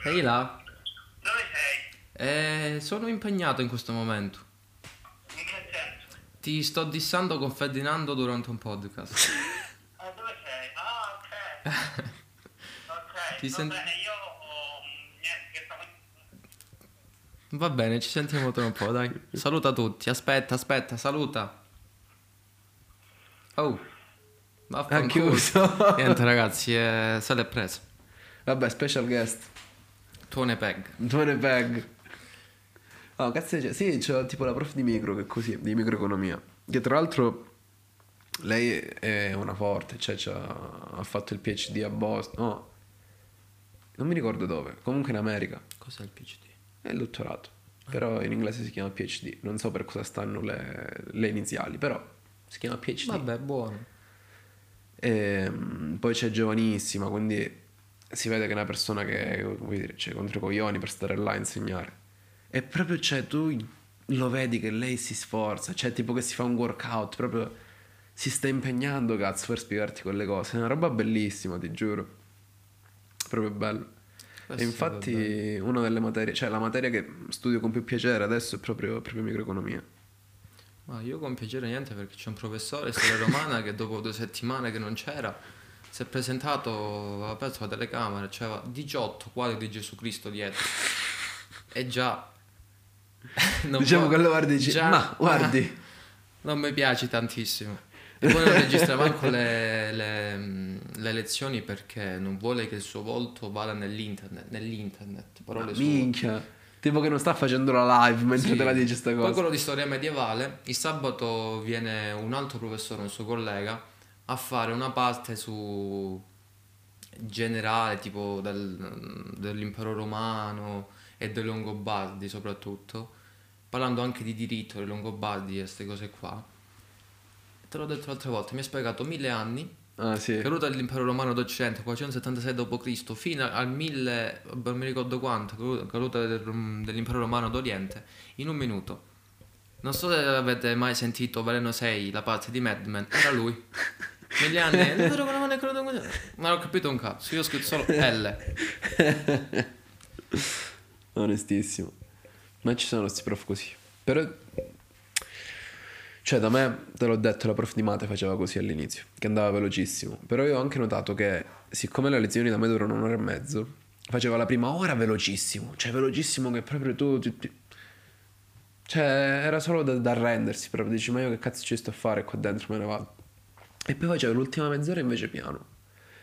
Ehi là. Dove sei? Eh, sono impegnato in questo momento. In che senso? Ti sto dissando con Ferdinando durante un podcast. Ah, dove sei? Ah, ok. Ok, Ti va sent- bene, io... oh, niente, che stavo... Va bene, ci sentiamo tra un po', dai. Saluta tutti. Aspetta, aspetta, saluta. Oh. Ha chiuso. Niente ragazzi, eh, se l'è preso. Vabbè, special guest. Tuone peg. Tuone Peg. Oh, cazzo c'è? Sì, c'ho tipo la prof di micro che è così, di microeconomia. Che tra l'altro lei è una forte, cioè c'ha- ha fatto il PhD a Boston. No, non mi ricordo dove. Comunque in America. Cos'è il PhD? È il dottorato. Però in inglese si chiama PhD. Non so per cosa stanno le, le iniziali, però si chiama PhD. Vabbè, buono. E, mm, poi c'è giovanissima, quindi si vede che è una persona che vuoi dire, c'è contro i coglioni per stare là a insegnare. E proprio, cioè, tu lo vedi che lei si sforza, cioè, tipo che si fa un workout, proprio si sta impegnando, cazzo, per spiegarti quelle cose. È una roba bellissima, ti giuro. Proprio bello. E infatti, una delle materie, cioè, la materia che studio con più piacere adesso è proprio, proprio microeconomia. Ma io con piacere niente perché c'è un professore storia romana che dopo due settimane che non c'era si è presentato, aveva aperto la telecamera, c'era 18 quadri di Gesù Cristo dietro. E già... diciamo può- che lo guardi e dici, ma guardi. Non mi piace tantissimo. E poi non registra manco le, le, mm, le lezioni perché non vuole che il suo volto vada nell'internet. Nell'internet, parole sue. Minchia. Tipo che non sta facendo la live mentre Sì. te la dice sta Poi cosa. quello di storia medievale, il sabato viene un altro professore, un suo collega, a fare una parte su generale, tipo del- dell'impero romano e dei Longobardi soprattutto, parlando anche di diritto dei Longobardi e queste cose qua. Te l'ho detto l'altra volta, mi ha spiegato mille anni Ah, sì. Caduta dell'impero romano d'Occidente, 476 d.C., fino al 1000, non mi ricordo quanto, caduta- caduta del- dell'impero romano d'Oriente, in un minuto. Non so se avete mai sentito Veleno 6, la parte di Mad Men, era lui. Negli anni, l'impero romano è caduto così. Non ho capito un cazzo, io ho scritto solo L. Onestissimo. Ma ci sono questi prof così. Però... Cioè, da me, te l'ho detto, la prof di mate faceva così all'inizio, che andava velocissimo. Però io ho anche notato che, siccome le lezioni da me durano un'ora e mezzo, faceva la prima ora velocissimo. Cioè, velocissimo che proprio tu... ti- ti- Cioè, era solo da, da arrendersi, proprio dici, ma io che cazzo ci sto a fare qua dentro, me ne vado. E poi faceva l'ultima mezz'ora invece piano.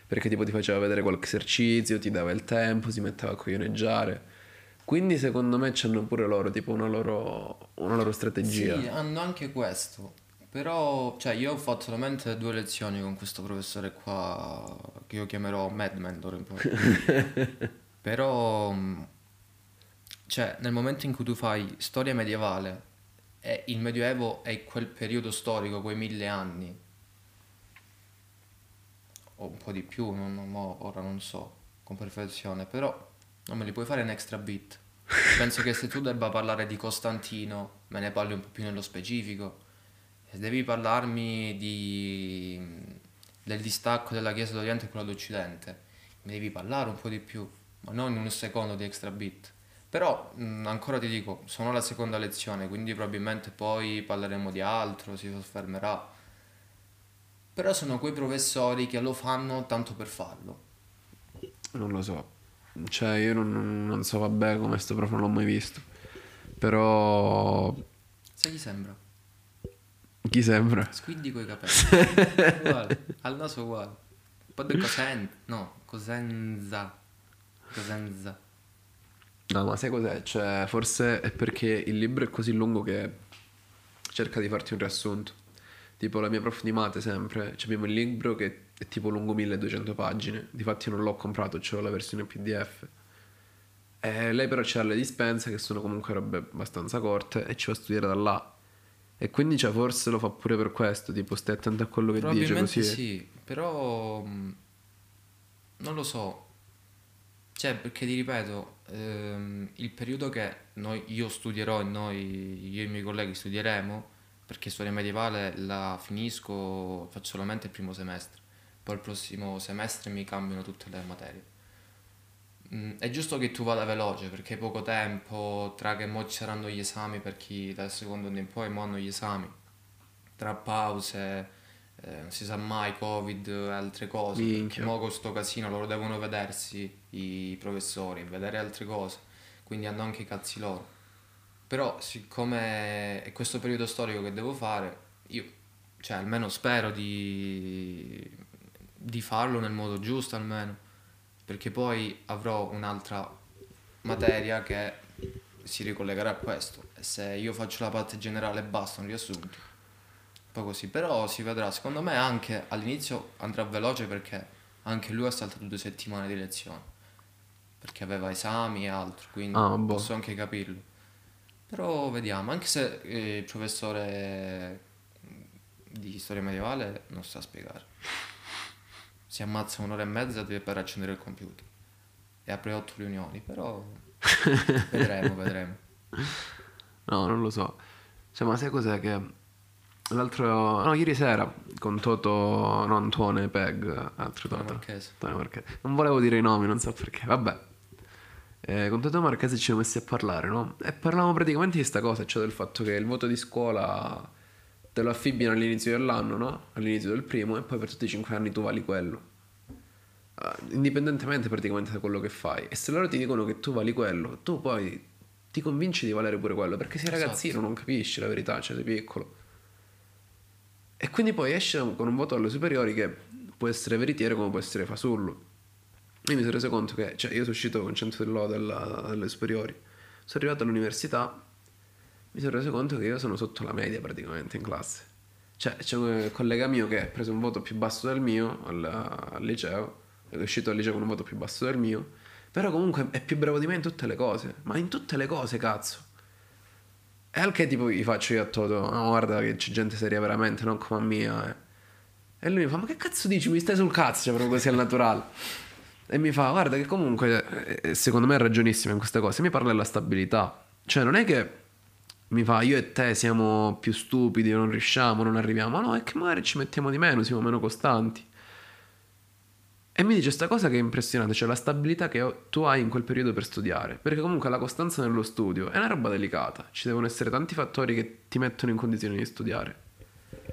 Perché tipo ti faceva vedere qualche esercizio, ti dava il tempo, si metteva a coglioneggiare. Quindi secondo me c'hanno pure loro tipo una loro, una loro strategia. Sì, hanno anche questo. Però, cioè, io ho fatto solamente due lezioni con questo professore qua, che io chiamerò Madman d'ora in poi. Però, mh, cioè, nel momento in cui tu fai storia medievale e il Medioevo è quel periodo storico, quei mille anni, o un po' di più, non, non- ora non so con perfezione, però non me li puoi fare in extra bit. Penso che se tu debba parlare di Costantino, me ne parli un po' più nello specifico. Se devi parlarmi di, del distacco della Chiesa d'Oriente e quella d'Occidente, mi devi parlare un po' di più, ma non in un secondo di extra bit. Però mh, ancora ti dico, sono alla seconda lezione, quindi probabilmente poi parleremo di altro, si soffermerà. Però sono quei professori che lo fanno tanto per farlo. Non lo so. Cioè, io non, non so, vabbè, come sto prof non l'ho mai visto. Però... Sai chi sembra? Chi sembra? Squiddi coi capelli. uguale, al naso uguale. Un po' di cosen... No, cosenza. Cosenza. No, ma sai cos'è? Cioè, forse è perché il libro è così lungo che cerca di farti un riassunto. Tipo la mia prof di mate sempre, cioè abbiamo il libro che è tipo lungo 1200 pagine, difatti non l'ho comprato, c'ho la versione PDF. E lei però c'ha le dispense che sono comunque robe abbastanza corte e ci va a studiare da là. E quindi cioè, forse lo fa pure per questo, tipo stai attento a quello che dice così. sì, però mh, non lo so. Cioè, perché ti ripeto, ehm, il periodo che noi, io studierò e noi, io e i miei colleghi studieremo, perché storia medievale la finisco, faccio solamente il primo semestre, poi il prossimo semestre mi cambiano tutte le materie. Mm, È giusto che tu vada veloce perché poco tempo, tra che mo ci saranno gli esami per chi dal secondo anno in poi mo hanno gli esami, tra pause, eh, non si sa mai, covid, altre cose. Minchia. Mo con sto casino loro devono vedersi i professori, vedere altre cose, quindi hanno anche i cazzi loro. Però siccome è questo periodo storico che devo fare, io, cioè almeno spero di, di farlo nel modo giusto almeno, perché poi avrò un'altra materia che si ricollegherà a questo. E se io faccio la parte generale e basta, un riassunto, un po' così. Però si vedrà, secondo me anche all'inizio andrà veloce perché anche lui ha saltato due settimane di lezione, perché aveva esami e altro, quindi Ah, boh. posso anche capirlo. Però vediamo, anche se il professore di storia medievale non sa spiegare. Si ammazza un'ora e mezza per accendere il computer e apre otto riunioni, però vedremo, vedremo. No, non lo so. Cioè, ma sai cos'è che l'altro... No, ieri sera con Toto, no, Antuone Peg, altro Toto. Marchese. Antuone Marchese. Non volevo dire i nomi, non so perché. Vabbè. Eh, con Toto Marchese ci siamo messi a parlare, no? E parlavamo praticamente di sta cosa, cioè del fatto che il voto di scuola te lo affibbiano all'inizio dell'anno, no? All'inizio del primo e poi per tutti i cinque anni tu vali quello. Ah, indipendentemente praticamente da quello che fai. E se loro ti dicono che tu vali quello, tu poi ti convinci di valere pure quello, perché sei Esatto. ragazzino, non capisci la verità, cioè sei piccolo. E quindi poi esce con un voto alle superiori che può essere veritiero come può essere fasullo. Io mi sono reso conto che, cioè io sono uscito con 100 del lode alla- alle superiori, sono arrivato all'università, mi sono reso conto che io sono sotto la media praticamente in classe. Cioè c'è un collega mio che ha preso un voto più basso del mio al, al liceo, è uscito al liceo con un voto più basso del mio, però comunque è più bravo di me in tutte le cose, ma in tutte le cose cazzo. E al che tipo gli faccio io a Toto, no guarda che c'è gente seria veramente, non come a mia. eh." E lui mi fa, ma che cazzo dici? Mi stai sul cazzo, cioè proprio così al naturale. E mi fa, guarda che comunque, eh, secondo me è ragionissimo in queste cose, mi parla della stabilità. Cioè non è che mi fa, io e te siamo più stupidi, non riusciamo, non arriviamo. No, è che magari ci mettiamo di meno, siamo meno costanti. E mi dice questa cosa che è impressionante, cioè la stabilità che tu hai in quel periodo per studiare. Perché comunque la costanza nello studio è una roba delicata. Ci devono essere tanti fattori che ti mettono in condizioni di studiare.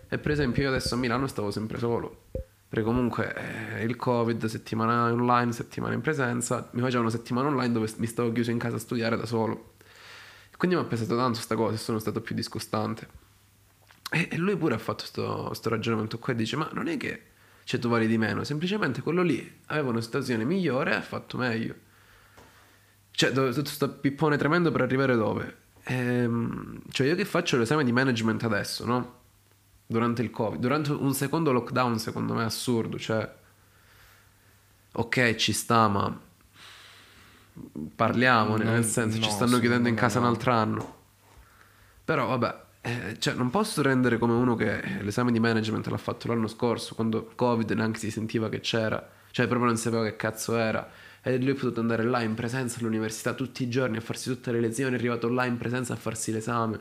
E per esempio io adesso a Milano stavo sempre solo. Perché comunque eh, il Covid, settimana online, settimana in presenza, mi facevano settimana online dove mi stavo chiuso in casa a studiare da solo. Quindi mi ha pesato tanto sta cosa e sono stato più discostante. E, e lui pure ha fatto sto, sto ragionamento qua e dice: Ma non è che cioè, tu vali di meno, semplicemente quello lì aveva una situazione migliore e ha fatto meglio. Cioè, tutto sto pippone tremendo per arrivare dove? Ehm, cioè, io che faccio l'esame di management adesso, no? Durante il Covid, durante un secondo lockdown, secondo me assurdo. Cioè, ok, ci sta, ma parliamone, Non- nel senso, ci no, stanno chiudendo in casa un no. altro anno. Però, vabbè, eh, cioè, non posso rendere come uno che l'esame di management l'ha fatto l'anno scorso, quando Covid neanche si sentiva che c'era, cioè proprio non sapeva che cazzo era. E lui è potuto andare là in presenza all'università tutti i giorni a farsi tutte le lezioni, è arrivato là in presenza a farsi l'esame.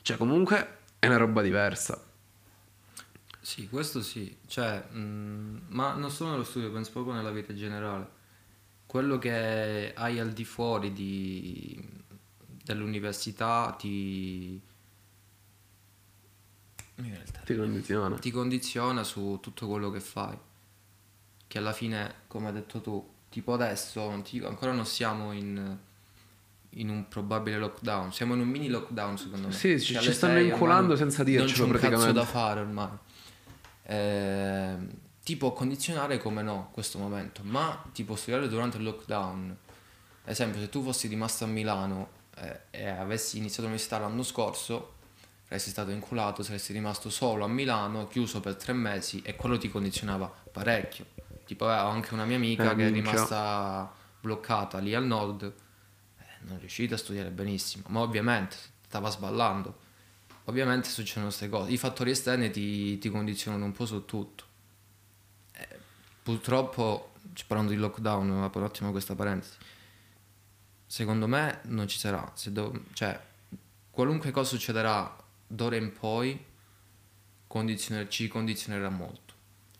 Cioè, comunque è una roba diversa. Sì, questo sì, cioè, mh, ma non solo nello studio, penso proprio nella vita in generale. Quello che hai al di fuori di- dell'università ti. Ti condiziona. ti condiziona su tutto quello che fai. Che alla fine, come hai detto tu, tipo adesso non ti ancora non siamo in, in un probabile lockdown, siamo in un mini lockdown secondo me. Sì, ci- Cioè, ci alle stanno inculando ormai senza Non dircelo, c'è un cazzo praticamente. da fare ormai. Ehm, ti può condizionare come no questo momento, ma ti può studiare durante il lockdown. Ad esempio, se tu fossi rimasto a Milano eh, e avessi iniziato l'università l'anno scorso, saresti stato inculato, saresti rimasto solo a Milano, chiuso per tre mesi e quello ti condizionava parecchio. Tipo, avevo anche una mia amica Eh, che è minchia. rimasta bloccata lì al nord, eh, non è riuscita a studiare benissimo, ma ovviamente stava sballando. Ovviamente succedono queste cose. I fattori esterni ti, ti condizionano un po' su tutto. Purtroppo, parlando di lockdown, apro un attimo questa parentesi. Secondo me non ci sarà. Do- cioè, qualunque cosa succederà d'ora in poi condizioner- ci condizionerà molto.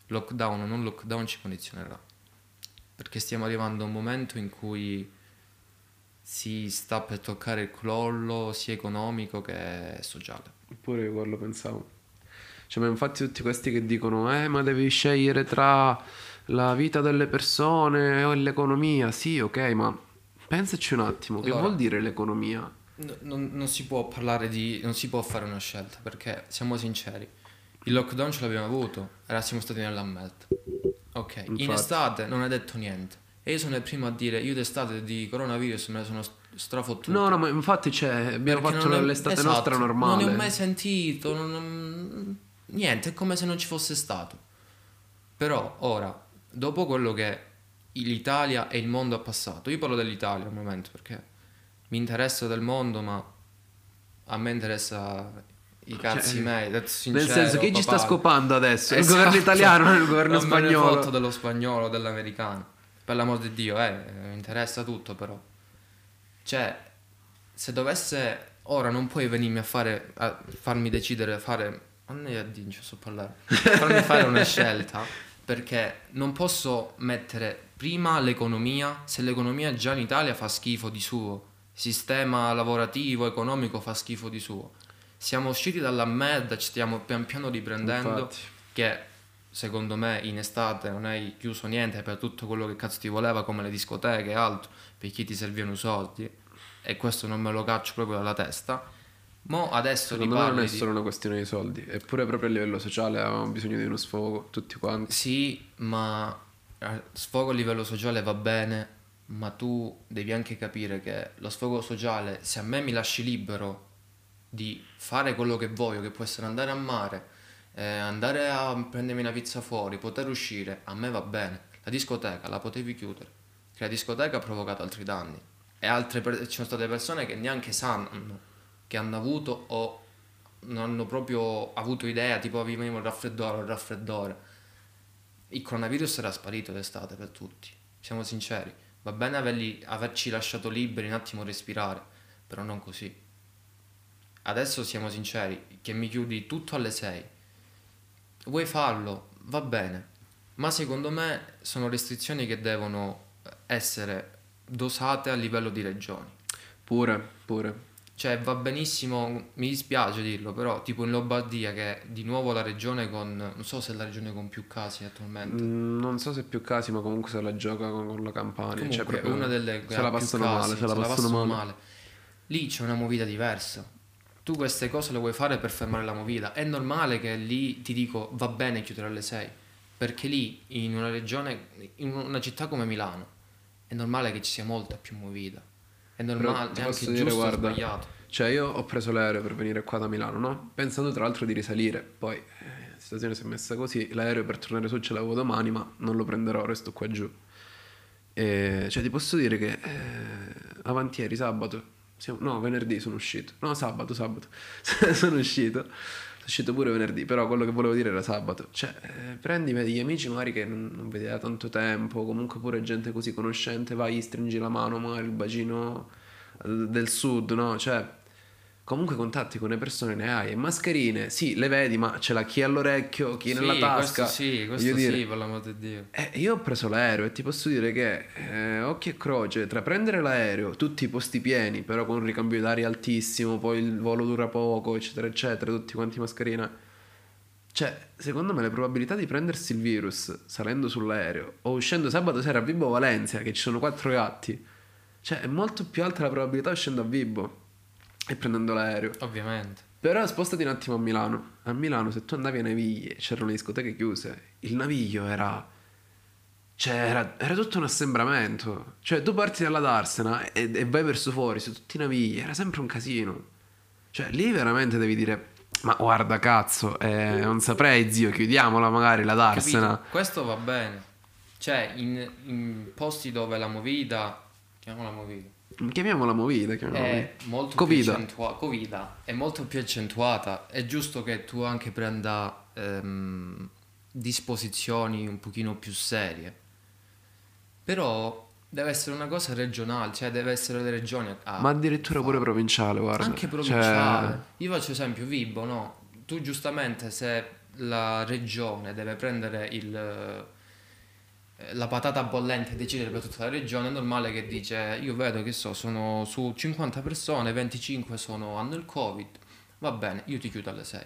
Lockdown o non lockdown ci condizionerà. Perché stiamo arrivando a un momento in cui si sta per toccare il crollo sia economico che sociale. Pure io quello pensavo. Cioè, ma infatti tutti questi che dicono, eh, ma devi scegliere tra la vita delle persone o l'economia. Sì, ok, ma pensaci un attimo, che Allora. vuol dire l'economia? No- non, non si può parlare di. non si può fare una scelta perché siamo sinceri. Il lockdown ce l'abbiamo avuto, era siamo stati nella merda. Ok, in Infatti. estate non hai detto niente. E io sono il primo a dire, io d'estate di coronavirus me ne sono st- strafottuto. No, no, ma infatti, cioè, abbiamo Perché fatto l'estate esatto, nostra normale. Non ne ho mai sentito, non- non- niente, è come se non ci fosse stato. Però ora, dopo quello che l'Italia e il mondo ha passato, io parlo dell'Italia al momento perché mi interessa del mondo, ma a me interessa i cazzi Cioè, miei, detto Nel sincero, senso, chi ci sta papà. scopando adesso? Il Esatto. governo italiano o il governo Non me ne spagnolo? fotto dello spagnolo, dell'americano. Per l'amor di Dio, eh, mi interessa tutto però. Cioè, se dovesse... Ora non puoi venirmi a fare... a farmi decidere, a fare... Non dire, ci so parlare. Farmi fare una scelta, perché non posso mettere prima l'economia, se l'economia già in Italia fa schifo di suo, sistema lavorativo, economico fa schifo di suo. Siamo usciti dalla merda, ci stiamo pian piano riprendendo Infatti. che secondo me in estate non hai chiuso niente per tutto quello che cazzo ti voleva come le discoteche e altro per chi ti servivano i soldi e questo non me lo caccio proprio dalla testa mo adesso Secondo me non è di- solo una questione di soldi, eppure proprio a livello sociale avevamo bisogno di uno sfogo, tutti quanti. sì ma eh, sfogo a livello sociale va bene ma tu devi anche capire che lo sfogo sociale se a me mi lasci libero di fare quello che voglio che può essere andare a mare eh, andare a prendermi una pizza fuori poter uscire a me va bene. La discoteca la potevi chiudere che la discoteca ha provocato altri danni. E altre per- ci sono state persone che neanche sanno che hanno avuto o non hanno proprio avuto idea tipo avevamo il raffreddore il raffreddore. Il coronavirus era sparito d'estate per tutti siamo sinceri. Va bene averli- averci lasciato liberi un attimo respirare però non così. Adesso siamo sinceri che mi chiudi tutto alle 6 vuoi farlo? Va bene. Ma secondo me sono restrizioni che devono essere dosate a livello di regioni. Pure, pure. Cioè va benissimo, mi dispiace dirlo, però tipo in Lombardia che è di nuovo la regione con, non so se è la regione con più casi attualmente. Mm, non so se più casi, ma comunque se la gioca con, con la Campania. Comunque cioè, è proprio una delle se la passano casi, male, se la passano male. Lì c'è una movida diversa. Tu queste cose le vuoi fare per fermare la movida. È normale che lì ti dico va bene chiudere alle 6, perché lì in una regione, in una città come Milano, è normale che ci sia molta più movida. È normale, è anche dire, giusto guarda, sbagliato. Cioè, io ho preso l'aereo per venire qua da Milano, no? Pensando tra l'altro di risalire. Poi, eh, la situazione si è messa così. L'aereo per tornare su ce l'avevo domani, ma non lo prenderò, resto qua giù. E, cioè, ti posso dire che eh, avanti ieri, sabato, siamo- no, venerdì sono uscito. No, sabato, sabato. sono uscito. Uscito pure venerdì, però quello che volevo dire era sabato. Cioè, eh, prendi, vedi gli amici magari che non, non vedi da tanto tempo, comunque pure gente così conoscente, vai, stringi la mano, magari il bacino eh, del sud, no? Cioè, comunque contatti con le persone ne hai. E mascherine, sì, le vedi, ma ce l'ha chi all'orecchio, chi Sì, nella tasca. Questo sì, questo dire, sì, per l'amor di Dio. eh, io ho preso l'aereo e ti posso dire che eh, occhio e croce, tra prendere l'aereo, tutti i posti pieni, però con un ricambio d'aria altissimo, poi il volo dura poco, eccetera, eccetera, tutti quanti mascherina. Cioè, secondo me le probabilità di prendersi il virus salendo sull'aereo o uscendo sabato sera a Vibo Valencia, che ci sono quattro gatti, cioè è molto più alta la probabilità uscendo a Vibo e prendendo l'aereo. Ovviamente. Però spostati un attimo a Milano. A Milano, se tu andavi a Naviglie, c'erano le discoteche chiuse, il naviglio era. Cioè, era, era tutto un assembramento. Cioè, tu parti dalla Darsena e, e vai verso fuori, su tutti i navigli, era sempre un casino. Cioè, lì veramente devi dire. Ma guarda, cazzo, eh, non saprei, zio, chiudiamola magari la Darsena. Capito? Questo va bene. Cioè, in, in posti dove la movida, chiamiamola movida, Chiamiamola movida, chiamiamola è movida. molto Covida. più accentua- Covida è molto più accentuata. È giusto che tu anche prenda ehm, disposizioni un pochino più serie. Però deve essere una cosa regionale, cioè deve essere le regioni a Ma addirittura pure farlo. provinciale, guarda. Anche Cioè, provinciale. Io faccio esempio Vibo, no? Tu giustamente se la regione deve prendere il, la patata bollente decidere per tutta la regione, è normale che dice io vedo che so, sono su 50 persone, 25 sono, hanno il covid, va bene, io ti chiudo alle 6.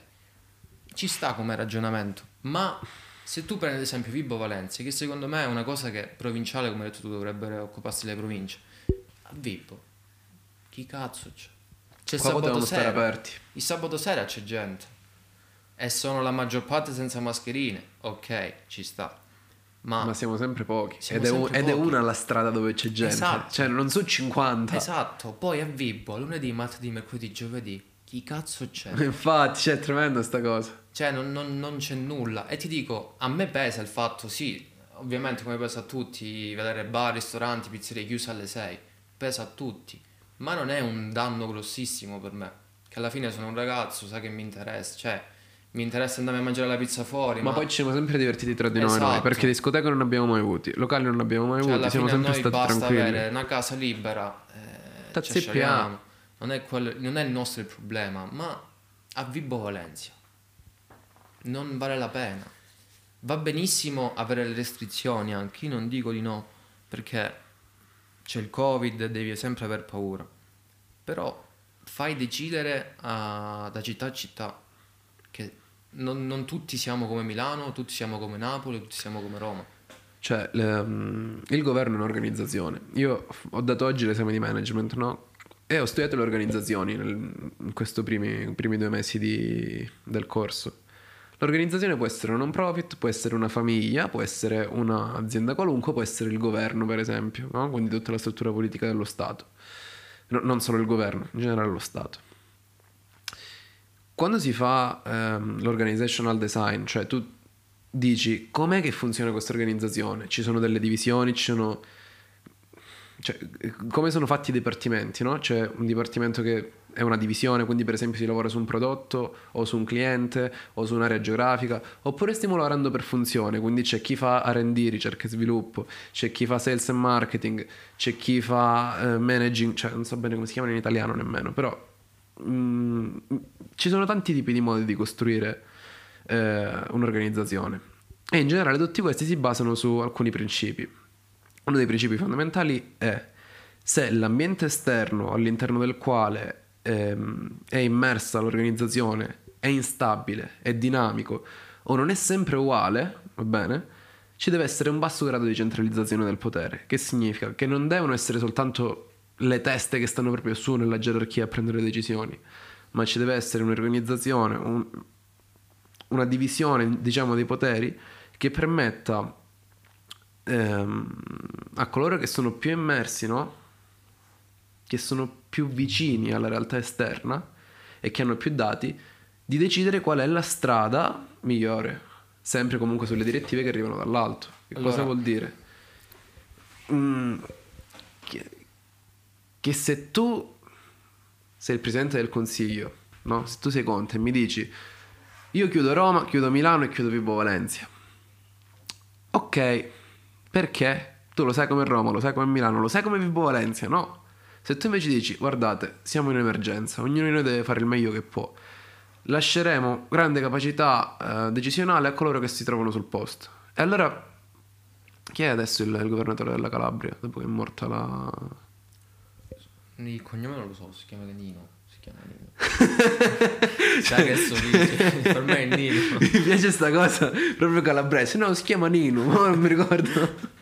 Ci sta come ragionamento, ma se tu prendi ad esempio Vibo Valencia, che secondo me è una cosa che provinciale, come hai detto tu, dovrebbero occuparsi le province, a Vibo, chi cazzo c'è? C'è il qua sabato sera. aperti. Il sabato sera c'è gente e sono la maggior parte senza mascherine. Ok, ci sta. Ma, Ma siamo sempre pochi. Siamo ed, è, sempre ed è pochi. una la strada dove c'è gente. Esatto. Cioè, non su 50. esatto, poi a Vibo lunedì, martedì, mercoledì, giovedì, chi cazzo c'è? Infatti, cioè, è tremenda sta cosa. Cioè, non, non- non c'è nulla. E ti dico, a me pesa il fatto, sì, ovviamente come pesa a tutti, vedere bar, ristoranti, pizzerie chiuse alle 6, pesa a tutti. Ma non è un danno grossissimo per me. Che alla fine sono un ragazzo, sa che mi interessa. Cioè, mi interessa andare a mangiare la pizza fuori. Ma, Ma, poi ci siamo sempre divertiti tra di noi, Esatto. noi, perché discoteca non abbiamo mai avuti, locali non abbiamo mai cioè, avuti, alla siamo sempre noi stati basta tranquilli. avere una casa libera. Eh, scegliamo. non, è quello- non è il nostro il problema, ma a Vibo Valencia non vale la pena. Va benissimo avere le restrizioni anche, io non dico di no, perché c'è il Covid devi sempre aver paura. Però fai decidere a- da città a città non, non tutti siamo come Milano, tutti siamo come Napoli, tutti siamo come Roma. Cioè, le- mm, il governo è un'organizzazione. Io ho dato oggi l'esame di management, no? E ho studiato le organizzazioni nel- in questi primi, primi due mesi di- del corso. L'organizzazione può essere un non profit, può essere una famiglia, può essere un'azienda qualunque, può essere il governo, per esempio, no? quindi tutta la struttura politica dello Stato. No- non solo il governo, in generale lo Stato. Quando si fa ehm, l'organizational design, cioè tu dici com'è che funziona questa organizzazione? Ci sono delle divisioni, ci sono... Cioè, come sono fatti i dipartimenti, no? C'è un dipartimento che è una divisione, quindi per esempio si lavora su un prodotto o su un cliente o su un'area geografica, oppure stiamo lavorando per funzione, quindi c'è chi fa R&D, ricerca e sviluppo, c'è chi fa sales and marketing, c'è chi fa eh, managing, cioè non so bene come si chiamano in italiano nemmeno, però mm, ci sono tanti tipi di modi di costruire eh, un'organizzazione e in generale tutti questi si basano su alcuni principi. Uno dei principi fondamentali è se l'ambiente esterno all'interno del quale ehm, è immersa l'organizzazione è instabile, è dinamico o non è sempre uguale, va bene? Ci deve essere un basso grado di centralizzazione del potere, che significa che non devono essere soltanto le teste che stanno proprio su nella gerarchia a prendere decisioni, ma ci deve essere un'organizzazione, un- una divisione, diciamo, dei poteri che permetta ehm, a coloro che sono più immersi, no? Che sono più vicini alla realtà esterna e che hanno più dati, di decidere qual è la strada migliore, sempre comunque sulle direttive che arrivano dall'alto. Che cosa Allora- vuol dire? Mm, che se tu sei il presidente del consiglio, no? Se tu sei Conte e mi dici io chiudo Roma, chiudo Milano e chiudo Vibo Valencia. Ok, perché? Tu lo sai come Roma, lo sai come Milano, lo sai come Vibo Valencia, no? Se tu invece dici, guardate, siamo in emergenza, ognuno di noi deve fare il meglio che può, lasceremo grande capacità eh, decisionale a coloro che si trovano sul posto. E allora, chi è adesso il, il governatore della Calabria, dopo che è morta la... Il cognome non lo so, si chiama Nino. Si chiama Nino. Sa che sorride, per me è Nino. Mi piace sta cosa proprio calabrese. No, si chiama Nino, ma non mi ricordo.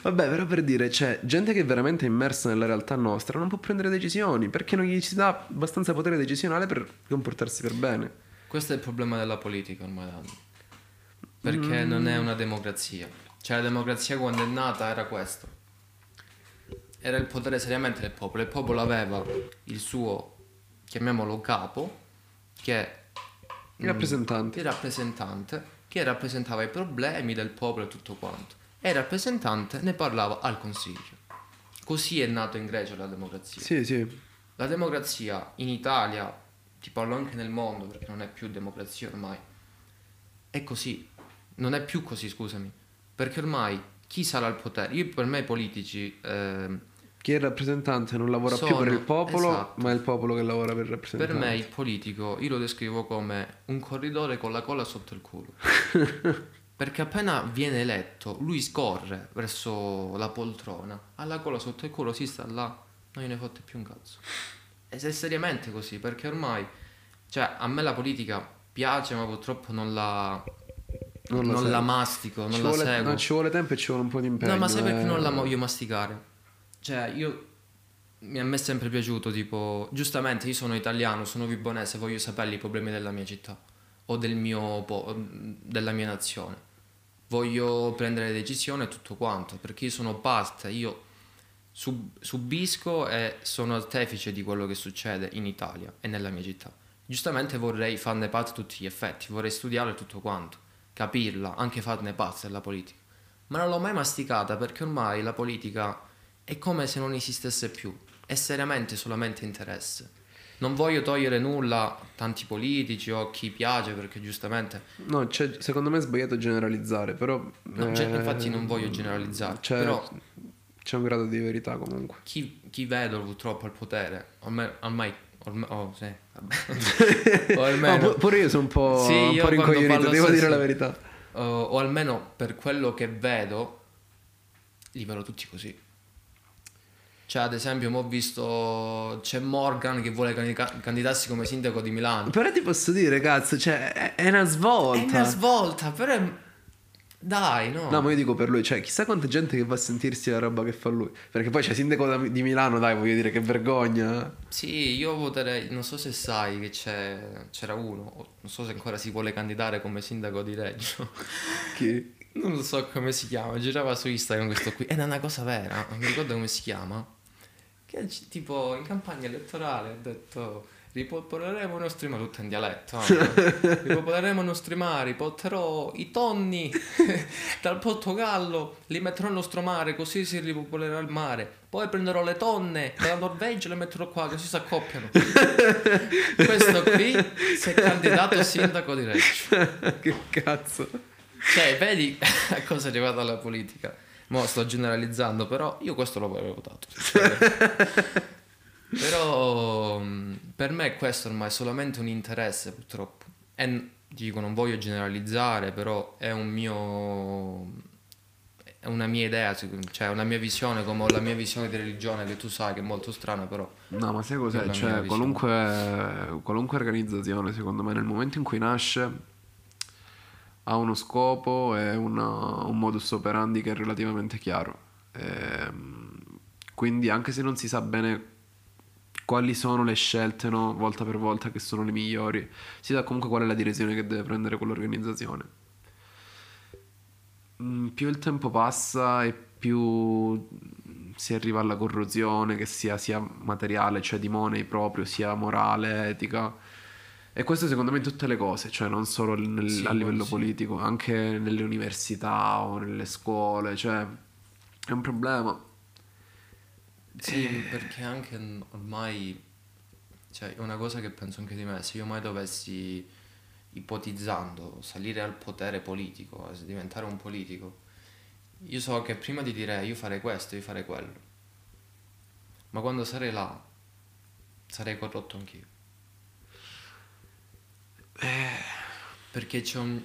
Vabbè, però per dire, c'è gente che è veramente immersa nella realtà nostra, non può prendere decisioni perché non gli si dà abbastanza potere decisionale per comportarsi per bene. Questo è il problema della politica ormai da anni. Perché non è una democrazia. Cioè la democrazia quando è nata era questo. Era il potere seriamente del popolo. Il popolo aveva il suo, chiamiamolo capo, che... I rappresentanti. Il rappresentante, che rappresentava i problemi del popolo e tutto quanto. E il rappresentante ne parlava al consiglio. Così è nato in Grecia la democrazia. Sì, sì. La democrazia in Italia, ti parlo anche nel mondo perché non è più democrazia ormai, è così. Non è più così, scusami. Perché ormai chi sarà al potere? Io per me i politici... ehm, Chi è il rappresentante non lavora più Sono- per il popolo, esatto. ma è il popolo che lavora per il per rappresentante. me il politico io lo descrivo come un corridore con la colla sotto il culo. Perché appena viene eletto, lui scorre verso la poltrona, ha la colla sotto il culo, si sta là, non gliene fotte più un cazzo. E se è seriamente così, perché ormai, cioè, a me la politica piace, ma purtroppo non la, Non non la mastico, non Ci la vuole, seguo. no, ci vuole tempo e ci vuole un po' di impegno. No, ma sai perché eh. non la voglio masticare? Cioè, io mi è a me sempre piaciuto, tipo, giustamente io sono italiano, sono vibonese, voglio sapere i problemi della mia città o del mio po- della mia nazione. Voglio prendere decisioni e tutto quanto, perché io sono parte, io sub- subisco e sono artefice di quello che succede in Italia e nella mia città. Giustamente vorrei farne parte a tutti gli effetti, vorrei studiare tutto quanto, capirla, anche farne parte della politica. Ma non l'ho mai masticata perché ormai la politica è come se non esistesse più, è seriamente solamente interesse. Non voglio togliere nulla a tanti politici o a chi piace perché giustamente No, c'è- secondo me è sbagliato generalizzare, però... No, eh, gen- infatti non voglio generalizzare, c'è, però- c'è un grado di verità comunque. chi, chi vedo purtroppo al potere, ormai, ormai, ormai oh, sì, vabbè. o almeno, No, pu- pure io sono un po', Sì, un po' rincoglionito, devo dire sì. la verità. o- o almeno per quello che vedo, li vedo tutti così. Cioè, ad esempio, ho visto c'è Morgan che vuole candidarsi come sindaco di Milano. Però ti posso dire, cazzo, cioè, è, una svolta. È una svolta, però è... dai, no. No, ma io dico per lui, cioè, chissà quanta gente che va a sentirsi la roba che fa lui. Perché poi c'è sindaco da- di Milano, dai, voglio dire, che vergogna. Sì, io voterei, non so se sai che c'è, c'era uno, non so se ancora si vuole candidare come sindaco di Reggio. Chi? Non lo so come si chiama, girava su Instagram questo qui. Ed è una cosa vera, non mi ricordo come si chiama. Che tipo in campagna elettorale ha detto ripopoleremo i nostri mari, tutto in dialetto. eh. ripopoleremo i nostri mari, porterò i tonni dal Portogallo, li metterò nel nostro mare, così si ripopolerà il mare. Poi prenderò le tonne dalla Norvegia e le metterò qua, così si accoppiano. Questo qui si è candidato sindaco di Reggio. che cazzo. Cioè, vedi a cosa è arrivata la politica. Mo sto generalizzando, però io questo lo avrei votato. però mh, per me questo ormai è solamente un interesse, purtroppo. E dico, non voglio generalizzare, però è un mio è una mia idea, cioè una mia visione, come ho la mia visione di religione, che tu sai che è molto strana, però No, ma sai cos'è? Cioè, qualunque, qualunque organizzazione, secondo me, nel momento in cui nasce, ha uno scopo e una- un modus operandi che è relativamente chiaro. Ehm, quindi, anche se non si sa bene quali sono le scelte, no, volta per volta, che sono le migliori, si sa comunque qual è la direzione che deve prendere quell'organizzazione. Mm, più il tempo passa e più si arriva alla corruzione, che sia, sia materiale, cioè di money proprio, sia morale, etica. E questo secondo me in tutte le cose, cioè non solo nel- Sì, a livello sì. politico, anche nelle università o nelle scuole, cioè è un problema. Sì, perché anche ormai, cioè, è una cosa che penso anche di me, se io mai dovessi, ipotizzando, salire al potere politico, eh, diventare un politico, io so che prima di dire io farei questo, io farei quello, ma quando sarei là, sarei corrotto anch'io. Perché c'è un,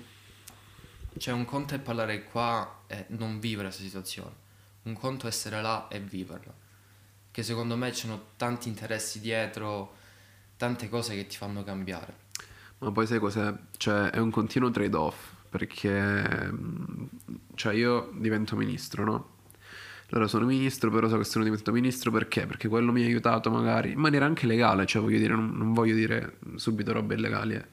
c'è un conto è parlare qua e non vivere questa situazione, un conto è essere là e viverla che secondo me ci sono tanti interessi dietro tante cose che ti fanno cambiare. Ma poi sai cos'è? Cioè, è un continuo trade-off, perché mm, cioè io divento ministro, no? Allora sono ministro, però so che sono diventato ministro perché? Perché quello mi ha aiutato magari in maniera anche legale, cioè voglio dire, non, non voglio dire subito robe illegali, eh.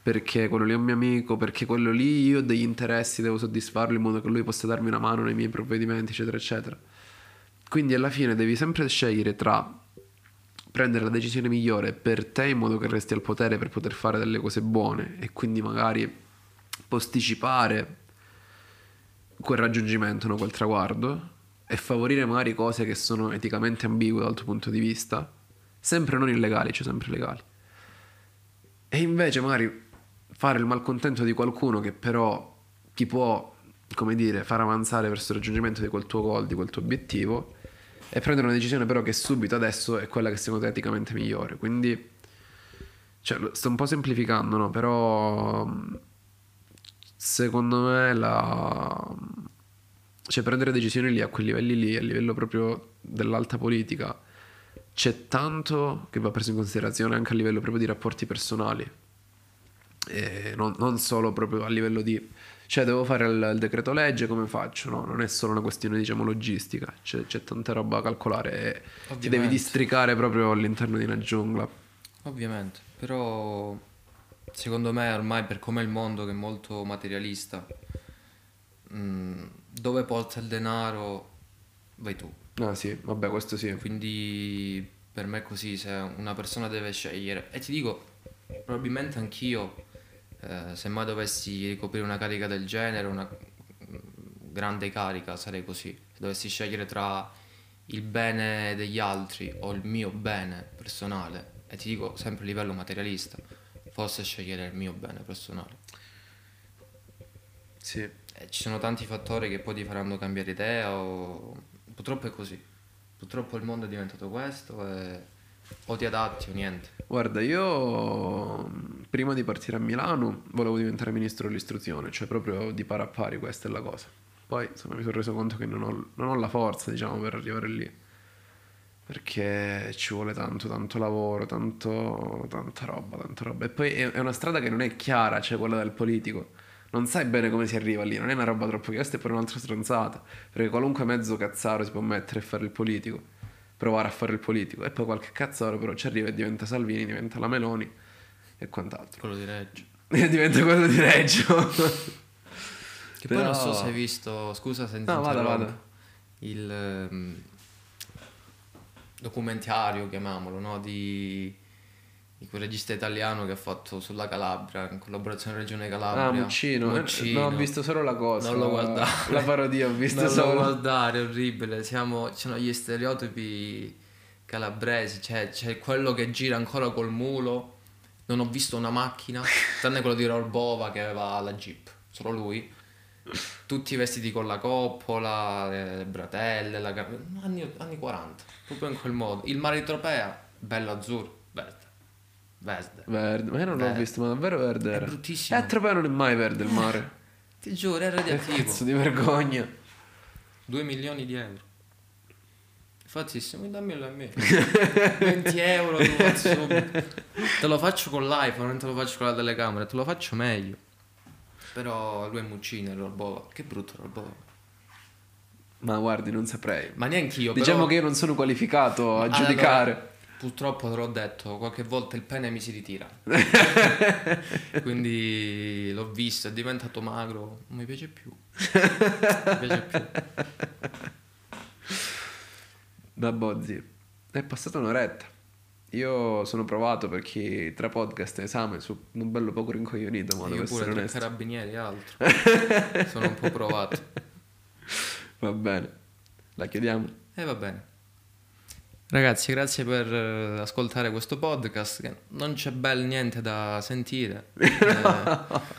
Perché quello lì è un mio amico, perché quello lì io ho degli interessi, devo soddisfarlo in modo che lui possa darmi una mano nei miei provvedimenti, eccetera, eccetera. Quindi alla fine devi sempre scegliere tra prendere la decisione migliore per te in modo che resti al potere per poter fare delle cose buone e quindi magari posticipare quel raggiungimento, no, quel traguardo e favorire magari cose che sono eticamente ambigue dal tuo punto di vista, sempre non illegali, cioè sempre legali. E invece magari fare il malcontento di qualcuno che però ti può, come dire, far avanzare verso il raggiungimento di quel tuo goal, di quel tuo obiettivo e prendere una decisione però che subito adesso è quella che secondo te è eticamente migliore. Quindi, cioè, sto un po' semplificando, no? Però secondo me la... Cioè, prendere decisioni lì a quei livelli lì, a livello proprio dell'alta politica, c'è tanto che va preso in considerazione anche a livello proprio di rapporti personali. Non, non solo proprio a livello di... Cioè, devo fare il, il decreto legge, come faccio? No, non è solo una questione, diciamo, logistica. C'è, c'è tanta roba da calcolare e ti devi districare proprio all'interno di una giungla. Ovviamente, però secondo me ormai per come è il mondo che è molto materialista, mm, dove porta il denaro vai tu. Ah sì, vabbè, questo sì. Quindi per me è così, se una persona deve scegliere, e ti dico, probabilmente anch'io, eh, se mai dovessi ricoprire una carica del genere, una grande carica, sarei così. Se dovessi scegliere tra il bene degli altri o il mio bene personale, e ti dico sempre a livello materialista, forse scegliere il mio bene personale. Sì. E ci sono tanti fattori che poi ti faranno cambiare idea o... Purtroppo è così. Purtroppo il mondo è diventato questo e o ti adatti o niente. Guarda, io prima di partire a Milano volevo diventare ministro dell'istruzione, cioè proprio di pari a pari, questa è la cosa. Poi insomma mi sono reso conto che non ho, non ho la forza, diciamo, per arrivare lì. Perché ci vuole tanto, tanto lavoro, tanto, tanta roba, tanta roba. E poi è una strada che non è chiara, cioè quella del politico. Non sai bene come si arriva lì, non è una roba troppo questa è pure un'altra stronzata. Perché qualunque mezzo cazzaro si può mettere e fare il politico, provare a fare il politico. E poi qualche cazzaro però ci arriva e diventa Salvini, diventa la Meloni e quant'altro. Quello di Reggio. E diventa quello di Reggio. Che poi non so Però- se hai visto, scusa se No, vada, vada. il ehm, documentario, chiamiamolo, no? di, di quel regista italiano che ha fatto sulla Calabria, in collaborazione con Regione Calabria. Ah, Muccino. Eh, Muccino. No, ho visto solo la cosa. Non lo guardare. La parodia ho visto non solo. lo guardare, è orribile. Siamo, ci sono gli stereotipi calabresi, cioè c'è quello che gira ancora col mulo. Non ho visto una macchina, tranne quello di Rorbova che aveva la Jeep, solo lui. Tutti vestiti con la coppola, le bratelle, la anni, anni 40, proprio in quel modo. Il mare di Tropea, bello azzurro, verde. Verde. Verde, ma io non l'ho Verde. visto, ma davvero verde È era. bruttissimo. Eh, a Tropea non è mai verde il mare. Ti giuro, è Che radioattivo. cazzo di vergogna. 2 milioni di euro. Infatti, se mi dammelo a me. 20 euro, te lo faccio subito. Te lo faccio con l'iPhone, non te lo faccio con la telecamera, te lo faccio meglio. Però lui è Muccino, è Rorbova. Che brutto Rorbova. Ma guardi, non saprei. Ma neanche io, Diciamo però... che io non sono qualificato a Allora, giudicare. Purtroppo te l'ho detto, qualche volta il pene mi si ritira. Quindi l'ho visto, è diventato magro, non mi piace più. Non mi piace più. Vabbè, zio. È passata un'oretta. Io sono provato perché tra podcast e esame sono un bello poco rincoglionito, ma devo essere tra onesto. carabinieri e altro. Sono un po' provato. Va bene. La chiudiamo. E va bene. Ragazzi, grazie per eh, ascoltare questo podcast. Che non c'è bel niente da sentire. Eh,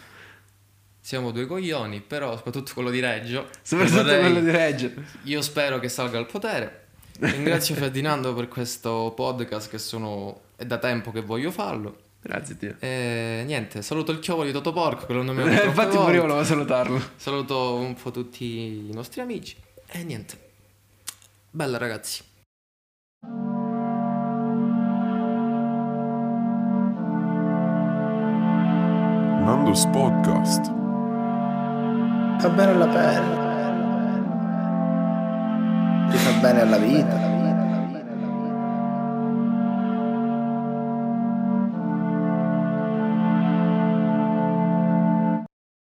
siamo due coglioni, però soprattutto quello di Reggio. Soprattutto Vorrei- quello di Reggio. Io spero che salga al potere. Ringrazio Ferdinando per questo podcast che sono... è da tempo che voglio farlo. Grazie, Dio. E niente, saluto il chiovolo di Totoporco che lo nominiamo Eh, troppe infatti pure io volevo salutarlo. Saluto un po' tutti i nostri amici. E niente. Bella ragazzi. Nando's Podcast. Fa bene alla pelle. Ti fa bene alla vita.